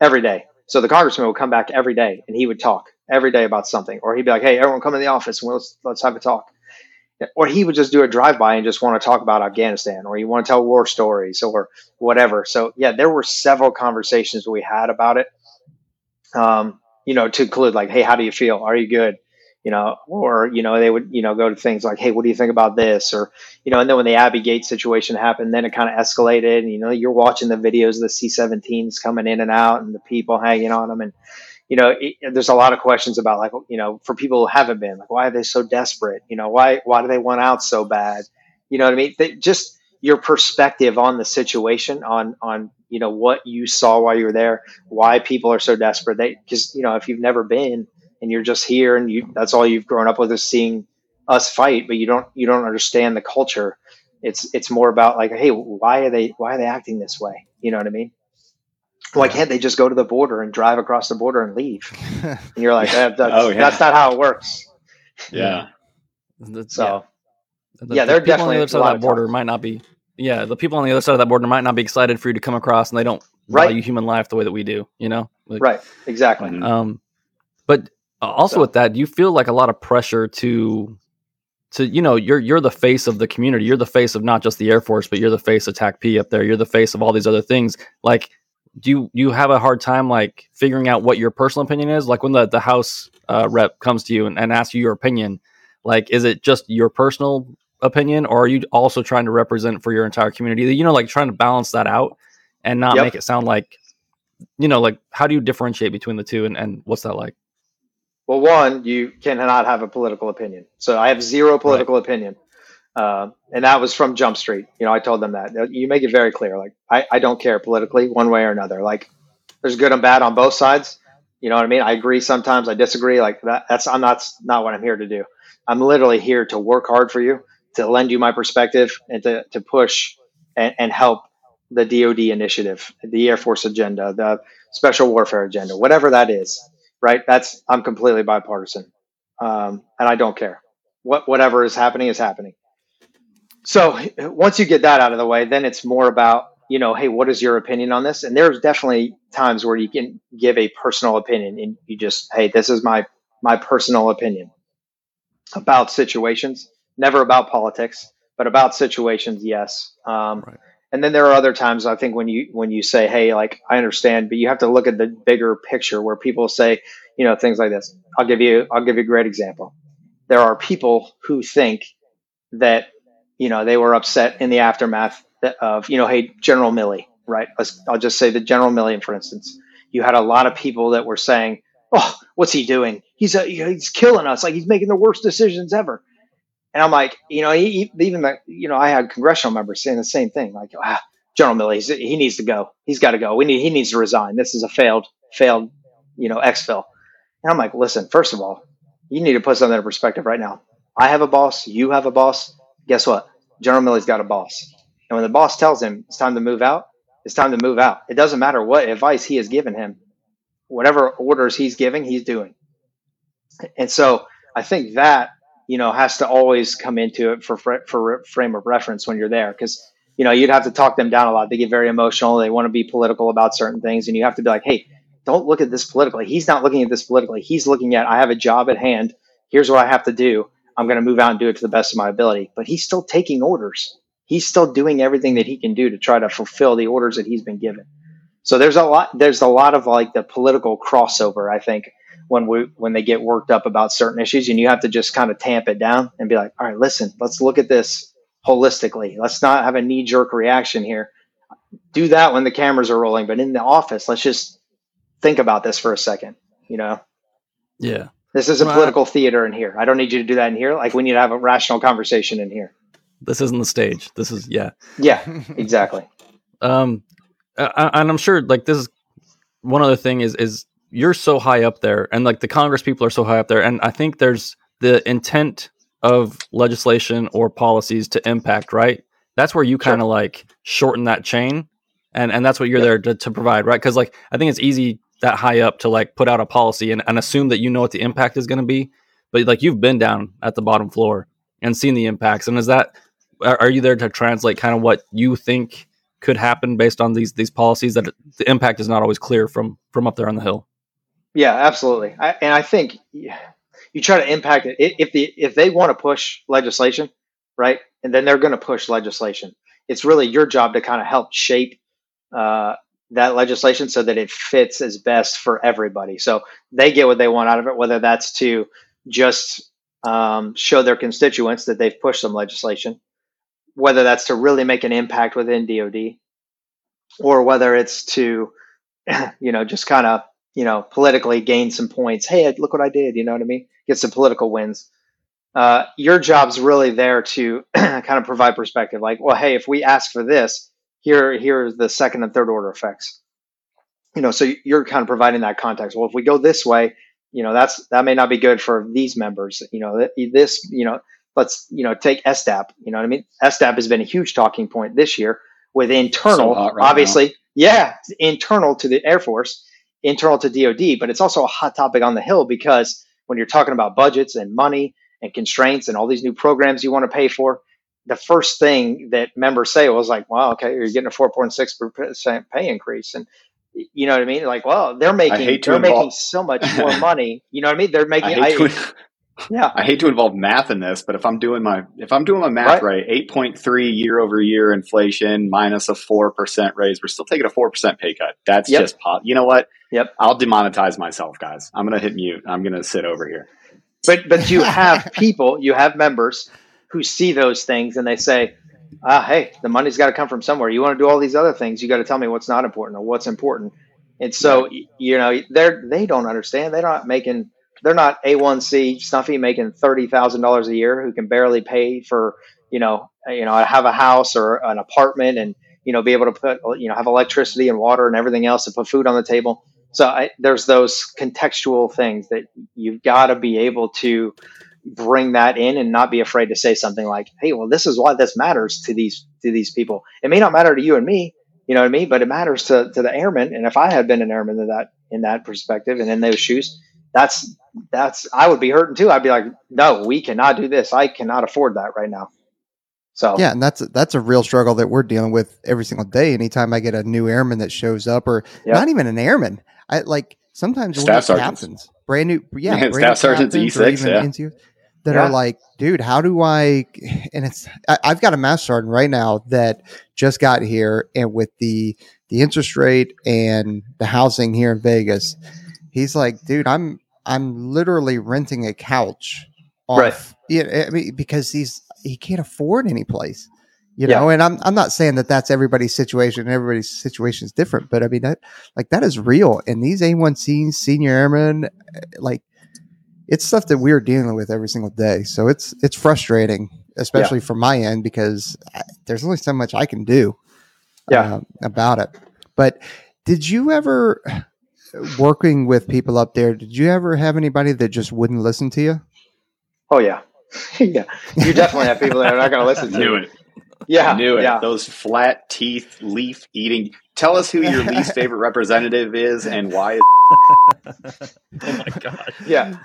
every day. So the congressman would come back every day and he would talk every day about something. Or he'd be like, Hey, everyone come in the office and let's let's have a talk. Or he would just do a drive by and just want to talk about Afghanistan or you want to tell war stories or whatever. So yeah, there were several conversations we had about it. Um, you know, to include like, hey, how do you feel? Are you good? You know, or you know, they would you know go to things like, hey, what do you think about this? Or you know, and then when the Abbey Gate situation happened, then it kind of escalated. And, you know, you're watching the videos of the C-17s coming in and out, and the people hanging on them, and you know, it, there's a lot of questions about like, you know, for people who haven't been, like, why are they so desperate? You know, why why do they want out so bad? You know what I mean? They, just your perspective on the situation, on on you know what you saw while you were there, why people are so desperate. They because you know if you've never been and you're just here and you that's all you've grown up with is seeing us fight, but you don't you don't understand the culture. It's it's more about like, hey, why are they why are they acting this way? You know what I mean? Why can't they just go to the border and drive across the border and leave? *laughs* and you're like, eh, that's, oh, yeah. that's not how it works. Yeah. so the, yeah, they're definitely on the other side of that border might not be. Yeah, the people on the other side of that border might not be excited for you to come across, and they don't right. value human life the way that we do. You know, like, right? Exactly. Um, but also so. with that, do you feel like a lot of pressure to to you know you're you're the face of the community you're the face of not just the air force but you're the face of TACP up there you're the face of all these other things like do you you have a hard time like figuring out what your personal opinion is like when the the house uh, rep comes to you and, and asks you your opinion like is it just your personal opinion, or are you also trying to represent for your entire community? You know, like trying to balance that out and not yep. make it sound like, you know, like how do you differentiate between the two, and, and what's that like? Well, one, you cannot have a political opinion. So I have zero political right. opinion. Uh, and that was from Jump Street. You know, I told them that. You make it very clear. Like, I, I don't care politically one way or another. Like, there's good and bad on both sides. You know what I mean? I agree sometimes, I disagree. Like that, that's I'm not not what I'm here to do. I'm literally here to work hard for you to lend you my perspective and to, to push and, and help the DoD initiative, the Air Force agenda, the special warfare agenda, whatever that is, right? That's I'm completely bipartisan, um, and I don't care what whatever is happening is happening. So once you get that out of the way, then it's more about you know, hey, what is your opinion on this? And there's definitely times where you can give a personal opinion, and you just, hey, this is my my personal opinion about situations never about politics, but about situations, yes. Um, right. And then there are other times I think when you when you say, "Hey, like I understand," but you have to look at the bigger picture where people say, you know, things like this. I'll give you I'll give you a great example. There are people who think that you know they were upset in the aftermath of you know, hey, General Milley, right? I'll just say the General Milley, for instance. You had a lot of people that were saying, "Oh, what's he doing? He's a, he's killing us. Like he's making the worst decisions ever." And I'm like, you know, he, even the, you know, I had congressional members saying the same thing, like, ah, General Milley, he needs to go. He's got to go. We need, he needs to resign. This is a failed, failed, you know, exfil. And I'm like, listen, first of all, you need to put something in perspective right now. I have a boss. You have a boss. Guess what? General Milley's got a boss. And when the boss tells him it's time to move out, it's time to move out. It doesn't matter what advice he has given him. Whatever orders he's giving, he's doing. And so I think that you know, has to always come into it for for frame of reference when you're there because you know you'd have to talk them down a lot. They get very emotional. They want to be political about certain things, and you have to be like, hey, don't look at this politically. He's not looking at this politically. He's looking at I have a job at hand. Here's what I have to do. I'm going to move out and do it to the best of my ability. But he's still taking orders. He's still doing everything that he can do to try to fulfill the orders that he's been given. So there's a lot. There's a lot of like the political crossover. I think when we when they get worked up about certain issues, and you have to just kind of tamp it down and be like, all right, listen, let's look at this holistically. Let's not have a knee jerk reaction here. Do that when the cameras are rolling, but in the office, let's just think about this for a second. You know. Yeah. This is a political theater in here. I don't need you to do that in here. Like we need to have a rational conversation in here. This isn't the stage. This is yeah. Yeah, exactly. *laughs* um, I, and I'm sure like this is one other thing is is you're so high up there, and like the Congress people are so high up there, and I think there's the intent of legislation or policies to impact. Right. That's where you kind of sure. like shorten that chain, and and that's what you're yeah. there to, to provide. Right. Because like I think it's easy that high up to like put out a policy and, and assume that you know what the impact is going to be. But like you've been down at the bottom floor and seen the impacts. And is that, are, are you there to translate kind of what you think could happen based on these, these policies that the impact is not always clear from, from up there on the hill? Yeah, absolutely. I, and I think you try to impact it. If the, if they want to push legislation, right. And then they're going to push legislation. It's really your job to kind of help shape, uh, that legislation so that it fits as best for everybody. So they get what they want out of it, whether that's to just um, show their constituents that they've pushed some legislation, whether that's to really make an impact within DoD, or whether it's to, *clears throat* you know, just kind of, you know, politically gain some points. Hey, look what I did. You know what I mean? Get some political wins. Uh, your job's really there to *clears throat* kind of provide perspective. Like, well, hey, if we ask for this, here here are the second and third order effects you know so you're kind of providing that context well if we go this way you know that's that may not be good for these members you know this you know let's you know take SDAP you know what I mean SDAP has been a huge talking point this year with internal so right obviously now. yeah internal to the Air Force internal to DoD but it's also a hot topic on the hill because when you're talking about budgets and money and constraints and all these new programs you want to pay for the first thing that members say was like, "Wow, okay, you're getting a 4.6 percent pay increase," and you know what I mean? Like, well, they're making they're involve- making so much more *laughs* money. You know what I mean? They're making. I I, yeah, I hate to involve math in this, but if I'm doing my if I'm doing my math right, right 8.3 year over year inflation minus a four percent raise, we're still taking a four percent pay cut. That's yep. just pop. You know what? Yep. I'll demonetize myself, guys. I'm gonna hit mute. I'm gonna sit over here. But but you *laughs* have people, you have members who see those things and they say, ah, hey, the money's got to come from somewhere. You want to do all these other things, you got to tell me what's not important or what's important. And so, you know, they're they don't understand. They're not making. They're not A1C Snuffy making thirty thousand dollars a year who can barely pay for you know you know have a house or an apartment and you know be able to put you know have electricity and water and everything else to put food on the table. So I, there's those contextual things that you've got to be able to bring that in and not be afraid to say something like, "Hey, well, this is why this matters to these to these people. It may not matter to you and me, you know what I mean, but it matters to to the airmen. And if I had been an airman in that in that perspective and in those shoes, that's that's I would be hurting too. I'd be like, "No, we cannot do this. I cannot afford that right now." So yeah, and that's that's a real struggle that we're dealing with every single day. Anytime I get a new airman that shows up, or yep. not even an airman, I like sometimes staff sergeants. captains, brand new, yeah, brand staff sergeants E six, yeah that yeah. are like, dude, how do I? And it's I, have got a master sergeant right now that just got here, and with the the interest rate and the housing here in Vegas, he's like, dude, I'm I'm literally renting a couch. Off, right. Yeah, I mean, because he's he can't afford any place. You know, and I'm I'm not saying that that's everybody's situation. Everybody's situation is different, but I mean that like that is real. And these A1Cs, senior airmen, like it's stuff that we're dealing with every single day. So it's it's frustrating, especially yeah. from my end because there's only so much I can do yeah. Uh, about it. But did you ever working with people up there? Did you ever have anybody that just wouldn't listen to you? Oh yeah, *laughs* yeah. You definitely have people that are not going to listen to Knew you. it. Yeah, knew it. Yeah. Those flat teeth, leaf eating. Tell us who your least favorite representative is and why. *laughs* oh my god! Yeah,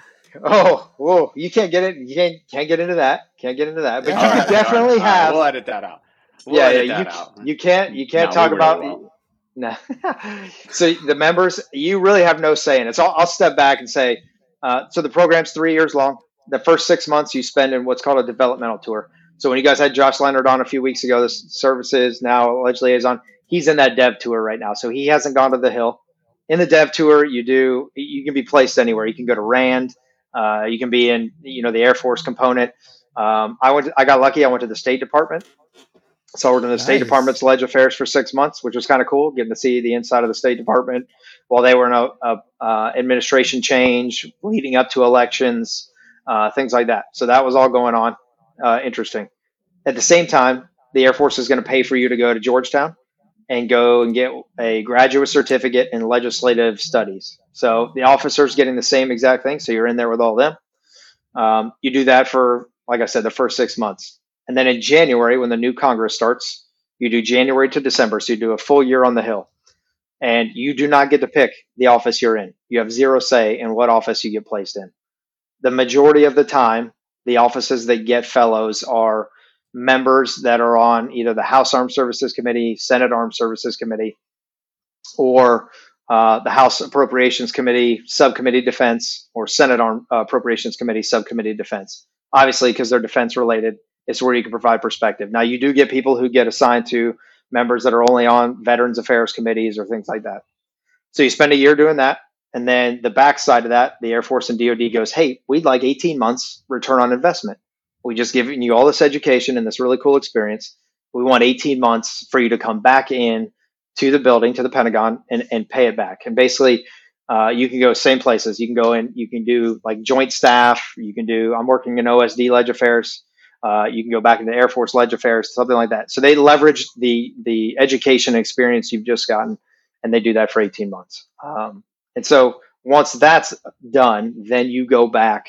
Oh, whoa! You can't get it. You can't can't get into that. Can't get into that. But you right, definitely right, have. Right, we'll edit that out. We'll yeah, yeah. You out. you can't you can't no, talk about. Well. No. *laughs* so the members, you really have no say in it. So I'll, I'll step back and say, uh, so the program's three years long. the first six months you spend in what's called a developmental tour. So when you guys had Josh Leonard on a few weeks ago, this services now allegedly alleged liaison, he's in that dev tour right now. So he hasn't gone to the hill. In the dev tour, you do you can be placed anywhere. You can go to Rand. Uh, you can be in you know the Air Force component. Um, I went. I got lucky. I went to the State Department. So I worked in the nice. State Department's Ledge Affairs for six months, which was kind of cool, getting to see the inside of the State Department while they were in a, a uh, administration change leading up to elections, uh, things like that. So that was all going on. Uh, interesting. At the same time, the Air Force is going to pay for you to go to Georgetown and go and get a graduate certificate in legislative studies. So the officers getting the same exact thing. So you're in there with all them. Um, you do that for, like I said, the first six months. And then in January, when the new Congress starts, you do January to December. So you do a full year on the Hill. And you do not get to pick the office you're in. You have zero say in what office you get placed in. The majority of the time, the offices that get fellows are members that are on either the House Armed Services Committee, Senate Armed Services Committee, or uh, the House Appropriations Committee, Subcommittee Defense, or Senate Armed uh, Appropriations Committee, Subcommittee Defense. Obviously, because they're defense related, it's where you can provide perspective. Now, you do get people who get assigned to members that are only on Veterans Affairs committees or things like that. So you spend a year doing that. And then the backside of that, the Air Force and DoD goes, hey, we'd like 18 months return on investment. We just given you all this education and this really cool experience. We want 18 months for you to come back in to the building, to the Pentagon, and, and pay it back. And basically, uh, you can go same places. You can go in, you can do like joint staff. You can do, I'm working in OSD Ledge Affairs. Uh, you can go back into Air Force Ledge Affairs, something like that. So they leverage the the education experience you've just gotten, and they do that for 18 months. Um, and so once that's done, then you go back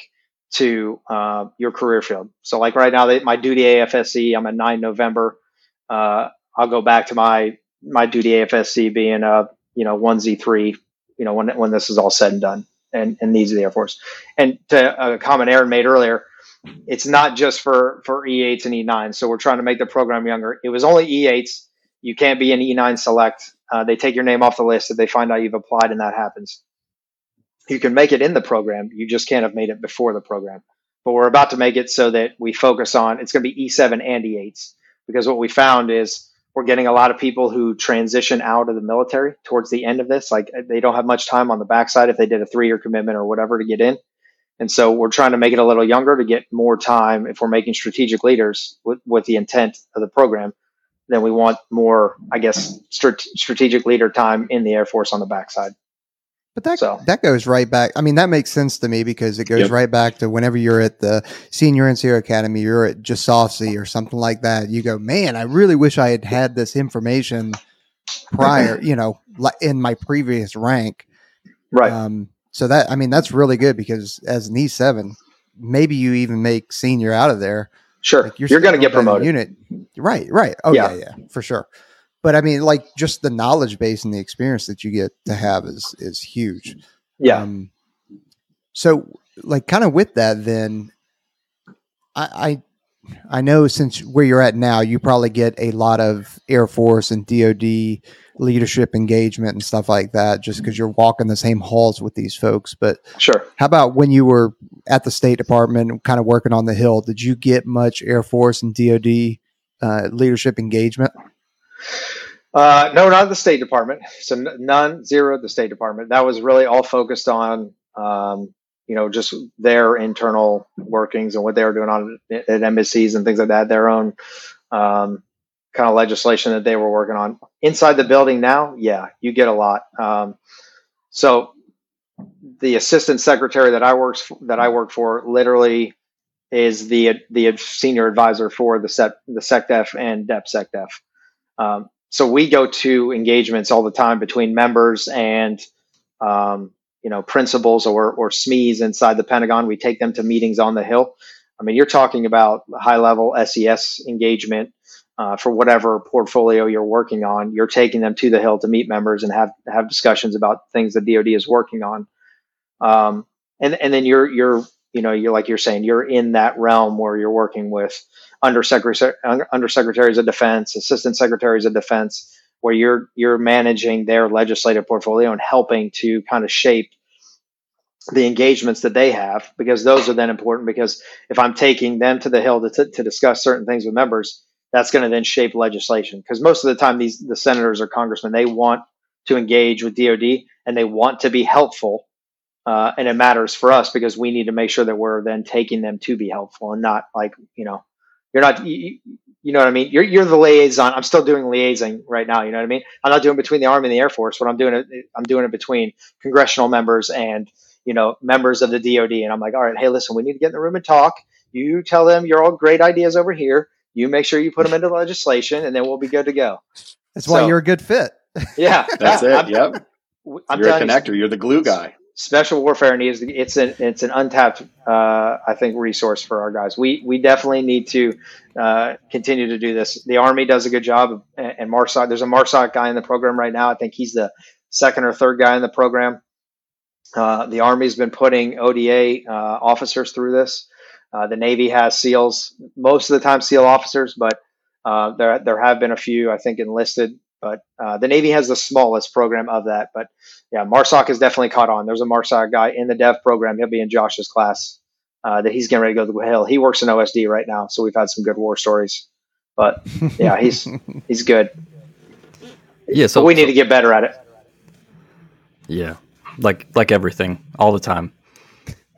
to uh, your career field. So like right now, they, my duty AFSC, I'm at 9 November. Uh, I'll go back to my my duty AFSC being a you know one Z three. You know when when this is all said and done, and and needs of the Air Force. And to a comment Aaron made earlier, it's not just for for E8s and E9s. So we're trying to make the program younger. It was only E8s. You can't be an E9 select. Uh, they take your name off the list if they find out you've applied, and that happens you can make it in the program. You just can't have made it before the program. But we're about to make it so that we focus on it's going to be E7 and E8s because what we found is we're getting a lot of people who transition out of the military towards the end of this. Like they don't have much time on the backside if they did a three year commitment or whatever to get in. And so we're trying to make it a little younger to get more time if we're making strategic leaders with, with the intent of the program. Then we want more, I guess, strategic leader time in the Air Force on the backside. But that so. that goes right back. I mean, that makes sense to me because it goes yep. right back to whenever you're at the senior NCO Academy, you're at JSOFC or something like that. You go, man, I really wish I had had this information prior, *laughs* you know, in my previous rank. Right. Um, so that I mean, that's really good because as an E seven, maybe you even make senior out of there. Sure, like you're, you're going to get promoted. Unit, right? Right. Oh yeah. yeah, yeah, for sure but I mean, like just the knowledge base and the experience that you get to have is is huge. Yeah. Um, so, like, kind of with that, then I, I I know since where you're at now, you probably get a lot of Air Force and DoD leadership engagement and stuff like that, just because you're walking the same halls with these folks. But sure, how about when you were at the State Department, kind of working on the Hill? Did you get much Air Force and DoD uh, leadership engagement? Uh, no, not the State Department. So none, zero the State Department. That was really all focused on, um, you know, just their internal workings and what they were doing on at embassies and things like that. Their own um, kind of legislation that they were working on inside the building. Now, yeah, you get a lot. Um, so the assistant secretary that I works that I work for literally is the the senior advisor for the set the SecDef and DepSecDef. Um, so we go to engagements all the time between members and um, you know principals or or SMEs inside the Pentagon. We take them to meetings on the Hill. I mean, you're talking about high level SES engagement uh, for whatever portfolio you're working on. You're taking them to the Hill to meet members and have have discussions about things that DoD is working on. Um, and and then you're you're you know you're like you're saying you're in that realm where you're working with undersecretary undersecretaries of defense, assistant secretaries of defense, where you're you're managing their legislative portfolio and helping to kind of shape the engagements that they have because those are then important because if I'm taking them to the hill to, t- to discuss certain things with members, that's going to then shape legislation. Because most of the time these the senators or congressmen they want to engage with DoD and they want to be helpful uh, and it matters for us because we need to make sure that we're then taking them to be helpful and not like you know you're not you, you know what I mean? You're you're the liaison. I'm still doing liaison right now you know what I mean? I'm not doing between the army and the air force. What I'm doing it I'm doing it between congressional members and you know members of the DoD and I'm like all right hey listen we need to get in the room and talk you tell them you're all great ideas over here you make sure you put them into legislation and then we'll be good to go That's why So- you're a good fit. yeah *laughs* That's yeah, it. I'm, yep. I'm You're a telling you, connector. You're the glue guy. special warfare needs it's an it's an untapped uh, I think resource for our guys. We we definitely need to uh, continue to do this. The Army does a good job, and and Marsoc there's a Marsoc guy in the program right now. I think he's the second or third guy in the program. Uh, the Army's been putting ODA uh, officers through this. Uh, the Navy has SEALs, most of the time SEAL officers, but uh, there there have been a few I think enlisted. But uh, the Navy has the smallest program of that. But yeah, Marsoc has definitely caught on. There's a Marsoc guy in the dev program. He'll be in Josh's class uh, that he's getting ready to go to the hill. He works in OSD right now, so we've had some good war stories. But yeah, he's *laughs* he's good. Yeah. So So we need to get better at it. Yeah, like like everything, all the time.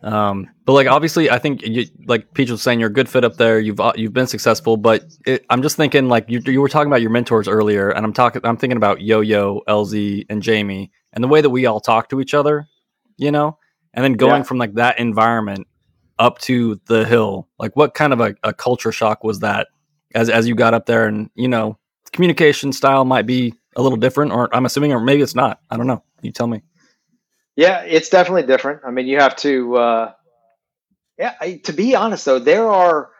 Um, but like obviously, I think you, like Peach was saying, you're a good fit up there. You've uh, you've been successful, but it, I'm just thinking like you you were talking about your mentors earlier, and I'm talking I'm thinking about Yo Yo, LZ, and Jamie, and the way that we all talk to each other, you know, and then going Yeah. from like that environment up to the hill. Like, what kind of a, a culture shock was that as as you got up there, and you know, communication style might be a little different, or I'm assuming, or maybe it's not. I don't know. You tell me. Yeah, it's definitely different. I mean, you have to. Uh, yeah, I, to be honest though, there are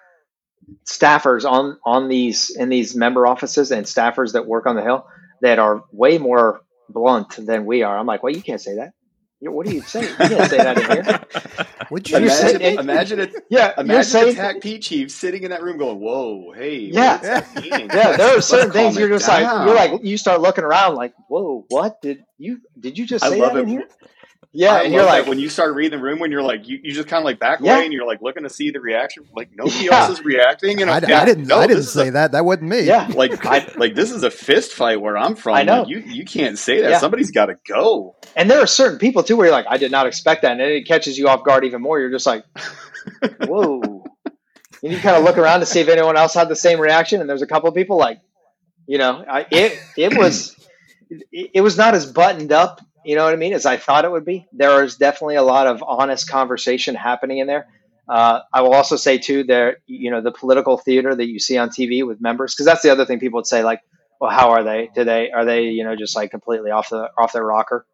staffers on on these in these member offices and staffers that work on the hill that are way more blunt than we are. I'm like, well, you can't say that. What do you say? You can't say that in here. *laughs* Would you You're say? Imagine, imagine it. Yeah, you're Imagine saying. a TACP chief sitting in that room going, "Whoa, hey, Yeah. what's that mean? *laughs* Yeah, there are certain things you're it just like you're like you start looking around like, whoa, what did you did you just I say love that in here? Yeah, and you're like, when you start reading the room when you're like you, you just kind of like back Yeah. away and you're like looking to see the reaction like nobody Yeah. else is reacting and I, I'm- I didn't. no, I didn't say a- that. That wasn't me. yeah, like I- like this is a fist fight where I'm from I know. Like, you you can't say that Yeah. somebody's got to go And there are certain people too where you're like, I did not expect that, and it catches you off guard even more. You're just like, *laughs* whoa. And you kind of look around to see if anyone else had the same reaction, and there's a couple of people like, you know, I, it it was it, it was not as buttoned up, you know what I mean, as I thought it would be. There is definitely a lot of honest conversation happening in there. Uh, I will also say too, there, you know, the political theater that you see on TV with members, because that's the other thing people would say, like, well, how are they? Do they are they, you know, just like completely off the off their rocker?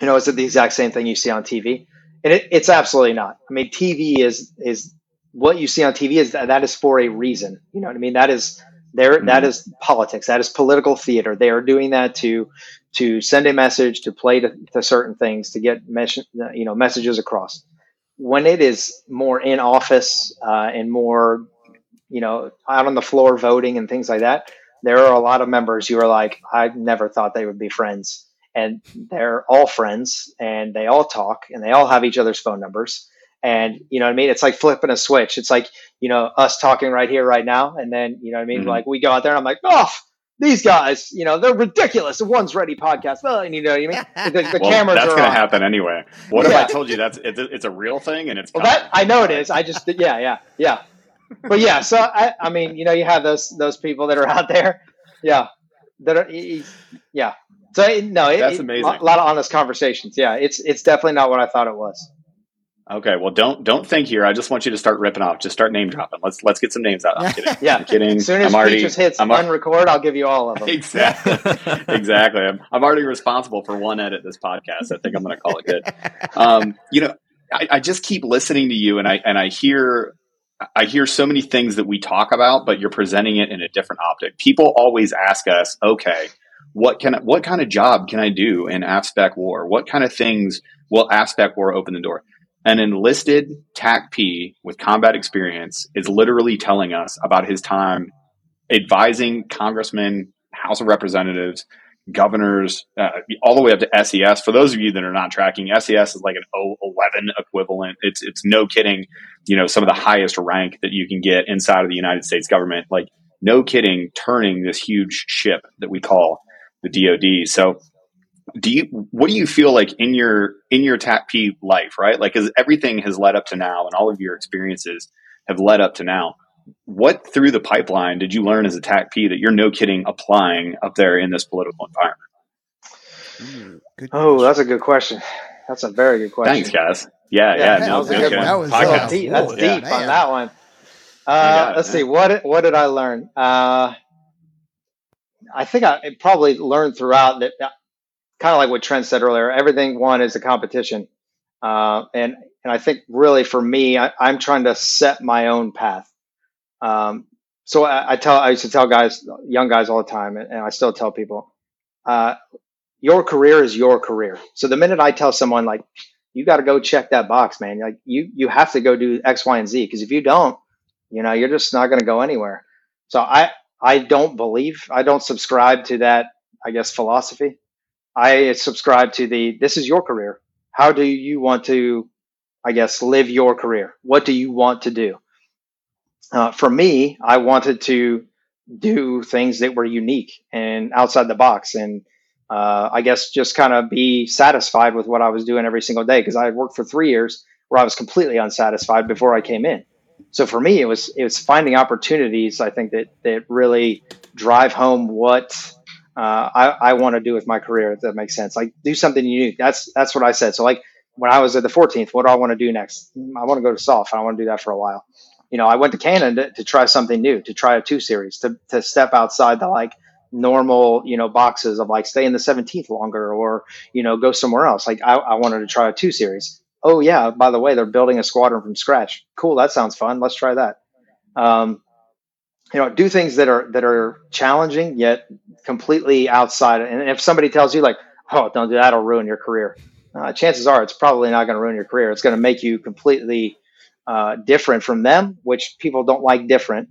You know, is it the exact same thing you see on TV? And it, it's absolutely not. I mean, TV is is what you see on TV is that, that is for a reason. You know what I mean? That is there. That is politics. That is political theater. They are doing that to to send a message, to play to, to certain things, to get mes- you know messages across. When it is more in office uh, and more, you know, out on the floor voting and things like that, there are a lot of members who are like, I never thought they would be friends and they're all friends and they all talk and they all have each other's phone numbers and you know what i mean? It's like flipping a switch. It's like you know us talking right here right now. And then you know what i mean? Mhm. like we go out there and i'm like oh these guys you know they're ridiculous. The Ones Ready podcast. Well, and you know what i mean? The, the well, cameras that's are gonna on. happen anyway. What if I told you that's it's a, it's a real thing and it's well that i know it is. I just yeah yeah yeah. But yeah so i i mean you know you have those those people that are out there. Yeah. That are yeah. So no it, That's it- amazing. a lot of honest conversations. Yeah it's it's definitely not what i thought it was okay well don't don't think here. I just want you to start ripping off. Just start name dropping. Let's let's get some names out. I'm kidding. Yeah *laughs* I'm kidding. As soon as I'm already Peaches hits I'm al- unrecord i'll give you all of them. Exactly. *laughs* Exactly. I'm, I'm already responsible for one edit this podcast. I think i'm going to call it good. Um, you know I, I just keep listening to you and i and i hear i hear so many things that we talk about but you're presenting it in a different optic. People always ask us okay what can I, what kind of job can i do in AFSPEC war? What kind of things will AFSPEC war open the door an enlisted TACP with combat experience is literally telling us about his time advising congressmen, House of Representatives, governors, uh, all the way up to SES. For those of you that are not tracking, SES is like an 011 equivalent. It's it's no kidding. You know, some of the highest rank that you can get inside of the United States government. Like no kidding, turning this huge ship that we call the DoD. So do you what do you feel like in your in your TACP life right? Like because everything has led up to now and all of your experiences have led up to now. What through the pipeline did you learn as a TACP that you're no kidding applying up there in this political environment? Oh that's a good question. That's a very good question. Thanks guys. Yeah yeah, yeah no, that, was that was that's deep, that's deep yeah, on that one. Uh, let's see. what what did I learn? Uh, I think I probably learned throughout that kind of like what Trent said earlier, everything one is a competition. Uh, and, and I think really for me, I, am trying to set my own path. Um, so I, I, tell, I used to tell guys, young guys all the time, and, and I still tell people, uh, your career is your career. So the minute I tell someone like, you got to go check that box, man, like you, you have to go do X, Y, and Z. Cause if you don't, you know, you're just not going to go anywhere. So I, I don't believe, I don't subscribe to that, I guess, philosophy. I subscribe to the this is your career. How do you want to, I guess, live your career? What do you want to do? Uh, for me, I wanted to do things that were unique and outside the box, and uh, I guess just kind of be satisfied with what I was doing every single day because I had worked for three years where I was completely unsatisfied before I came in. So for me, it was it was finding opportunities. I think that that really drive home what uh, I, I want to do with my career. If that makes sense, like do something unique. That's that's what I said. So like when I was at the 14th, what do I want to do next? I want to go to SOF. I want to do that for a while. You know, I went to Cannon to, to try something new, to try a two series, to to step outside the like normal you know boxes of like stay in the 17th longer or you know go somewhere else. Like I, I wanted to try a two series. Oh yeah, by the way, they're building a squadron from scratch. Cool, that sounds fun. Let's try that. Um, you know do things that are that are challenging yet completely outside. And if somebody tells you like oh don't do that it'll ruin your career uh, chances are it's probably not going to ruin your career. It's going to make you completely uh, different from them which people don't like different.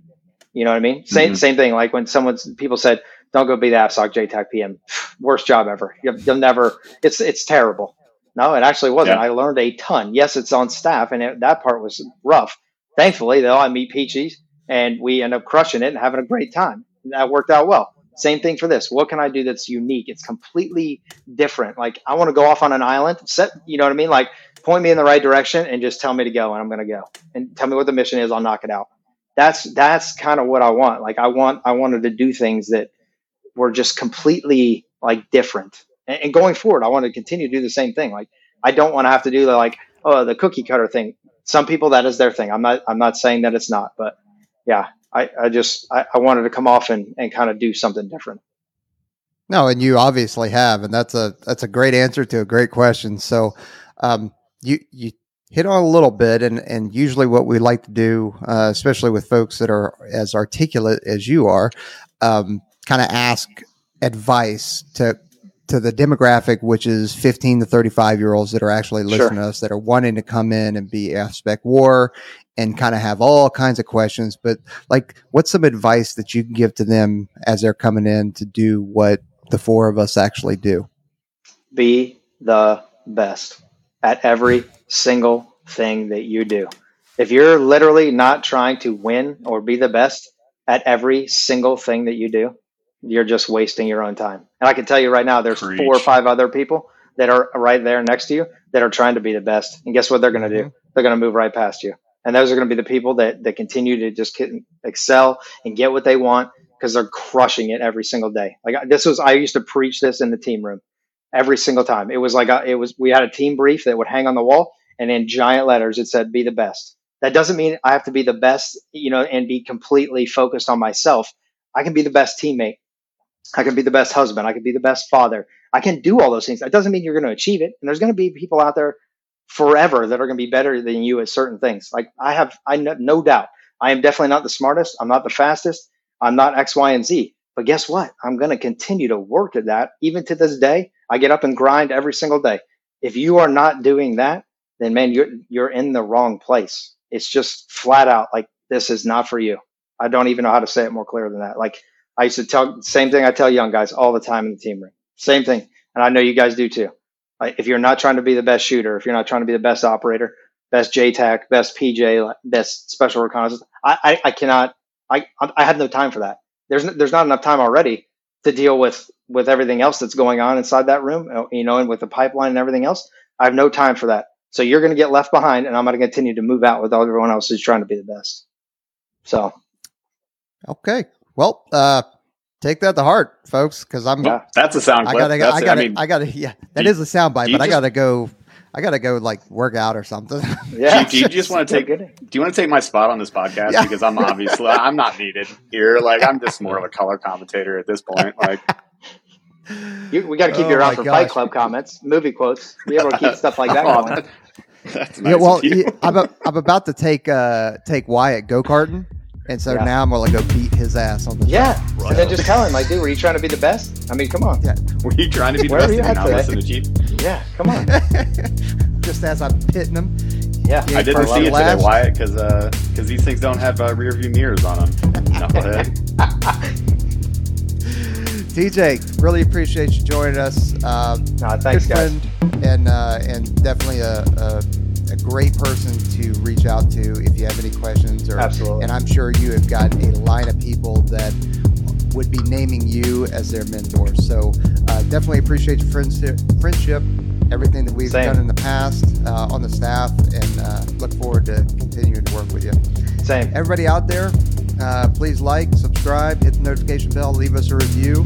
You know what i mean? Same mm-hmm. same thing. Like when someone's people said don't go be the AFSOC JTAC PM *sighs* worst job ever. You'll, you'll, never it's it's terrible. No it actually wasn't. Yeah. i learned a ton. Yes it's on staff and it, that part was rough. Thankfully though, I meet peaches and we end up crushing it and having a great time. That worked out well. Same thing for this. What can I do that's unique? It's completely different. Like I want to go off on an island, set, you know what I mean? Like point me in the right direction and just tell me to go and I'm going to go. And tell me what the mission is, I'll knock it out. That's that's kind of what I want. Like I want I wanted to do things that were just completely like different. And, and going forward, I want to continue to do the same thing. Like I don't want to have to do the like oh the cookie cutter thing. Some people that is their thing. I'm not I'm not saying that it's not, but yeah, I, I just I, I wanted to come off and, and kind of do something different. No, and you obviously have, and that's a that's a great answer to a great question. So, um, you you hit on a little bit, and and usually what we like to do, uh, especially with folks that are as articulate as you are, um, kind of ask advice to to the demographic, which is 15 to 35 year olds that are actually listening sure. to us, that are wanting to come in and be AFSPEC war and kind of have all kinds of questions. But like, what's some advice that you can give to them as they're coming in to do what the four of us actually do? Be the best at every single thing that you do. If you're literally not trying to win or be the best at every single thing that you do, you're just wasting your own time. And I can tell you right now, there's Preach. four or five other people that are right there next to you that are trying to be the best. And guess what they're going to do? Mm-hmm. They're going to move right past you. And those are going to be the people that, that continue to just excel and get what they want because they're crushing it every single day. Like this was, I used to preach this in the team room every single time. It was like, a, it was, we had a team brief that would hang on the wall and in giant letters, it said, be the best. That doesn't mean I have to be the best, you know, and be completely focused on myself. I can be the best teammate. I can be the best husband. I can be the best father. I can do all those things. That doesn't mean you're going to achieve it. And there's going to be people out there forever that are going to be better than you at certain things. Like I have, I know, no doubt, I am definitely not the smartest. I'm not the fastest. I'm not X, Y, and Z. But guess what? I'm going to continue to work at that. Even to this day, I get up and grind every single day. If you are not doing that, then man, you're you're in the wrong place. It's just flat out like this is not for you. I don't even know how to say it more clear than that. Like I used to tell same thing I tell young guys all the time in the team room. Same thing. And I know you guys do too. If you're not trying to be the best shooter, if you're not trying to be the best operator, best JTAC, best PJ, best special reconnaissance, I, I, I cannot, I, I have no time for that. There's, there's not enough time already to deal with, with everything else that's going on inside that room, uh, you know, and with the pipeline and everything else. I have no time for that. So you're going to get left behind and I'm going to continue to move out with everyone else who's trying to be the best. So. Okay. Well, uh, take that to heart, folks, because I'm. Yeah, that's a sound I gotta, That's- I gotta, I mean, I gotta. Yeah, that you- is a sound bite, you but I gotta go. I gotta go like work out or something. *laughs* *laughs* Yeah. do, do you just want to take? Good. Do you want to take my spot on this podcast? Yeah. Because I'm obviously I'm not needed here. Like I'm just more of a color commentator at this point. Like *laughs* You, we got to keep Oh you around for gosh. Fight Club comments, movie quotes. Be able to keep stuff like that oh, going. that- that's nice yeah, well, of you. I'm, a, I'm about to take uh take Wyatt go karting, and so Yeah. now I'm gonna go beat his ass on the Yeah, Right. and then just tell him, like, dude, were you trying to be the best? I mean, come on. Yeah. Were you trying to be the Where best are you and not today? listen to Chief? Yeah, come on. *laughs* just as I'm pitting him. Yeah, Yeah, I didn't for see it last- today, Wyatt, because because these things don't have uh, rear view mirrors on them. Knucklehead. *laughs* TJ, really appreciate you joining us. Um, no, thanks, good guys. friend and uh, and definitely a, a a great person to reach out to if you have any questions or Absolutely. and I'm sure you have got a line of people that would be naming you as their mentor. So uh, definitely appreciate your friendship, friendship, everything that we've Same. done in the past uh, on the staff, and uh, look forward to continuing to work with you. Same. Everybody out there, uh, please like, subscribe, hit the notification bell, leave us a review,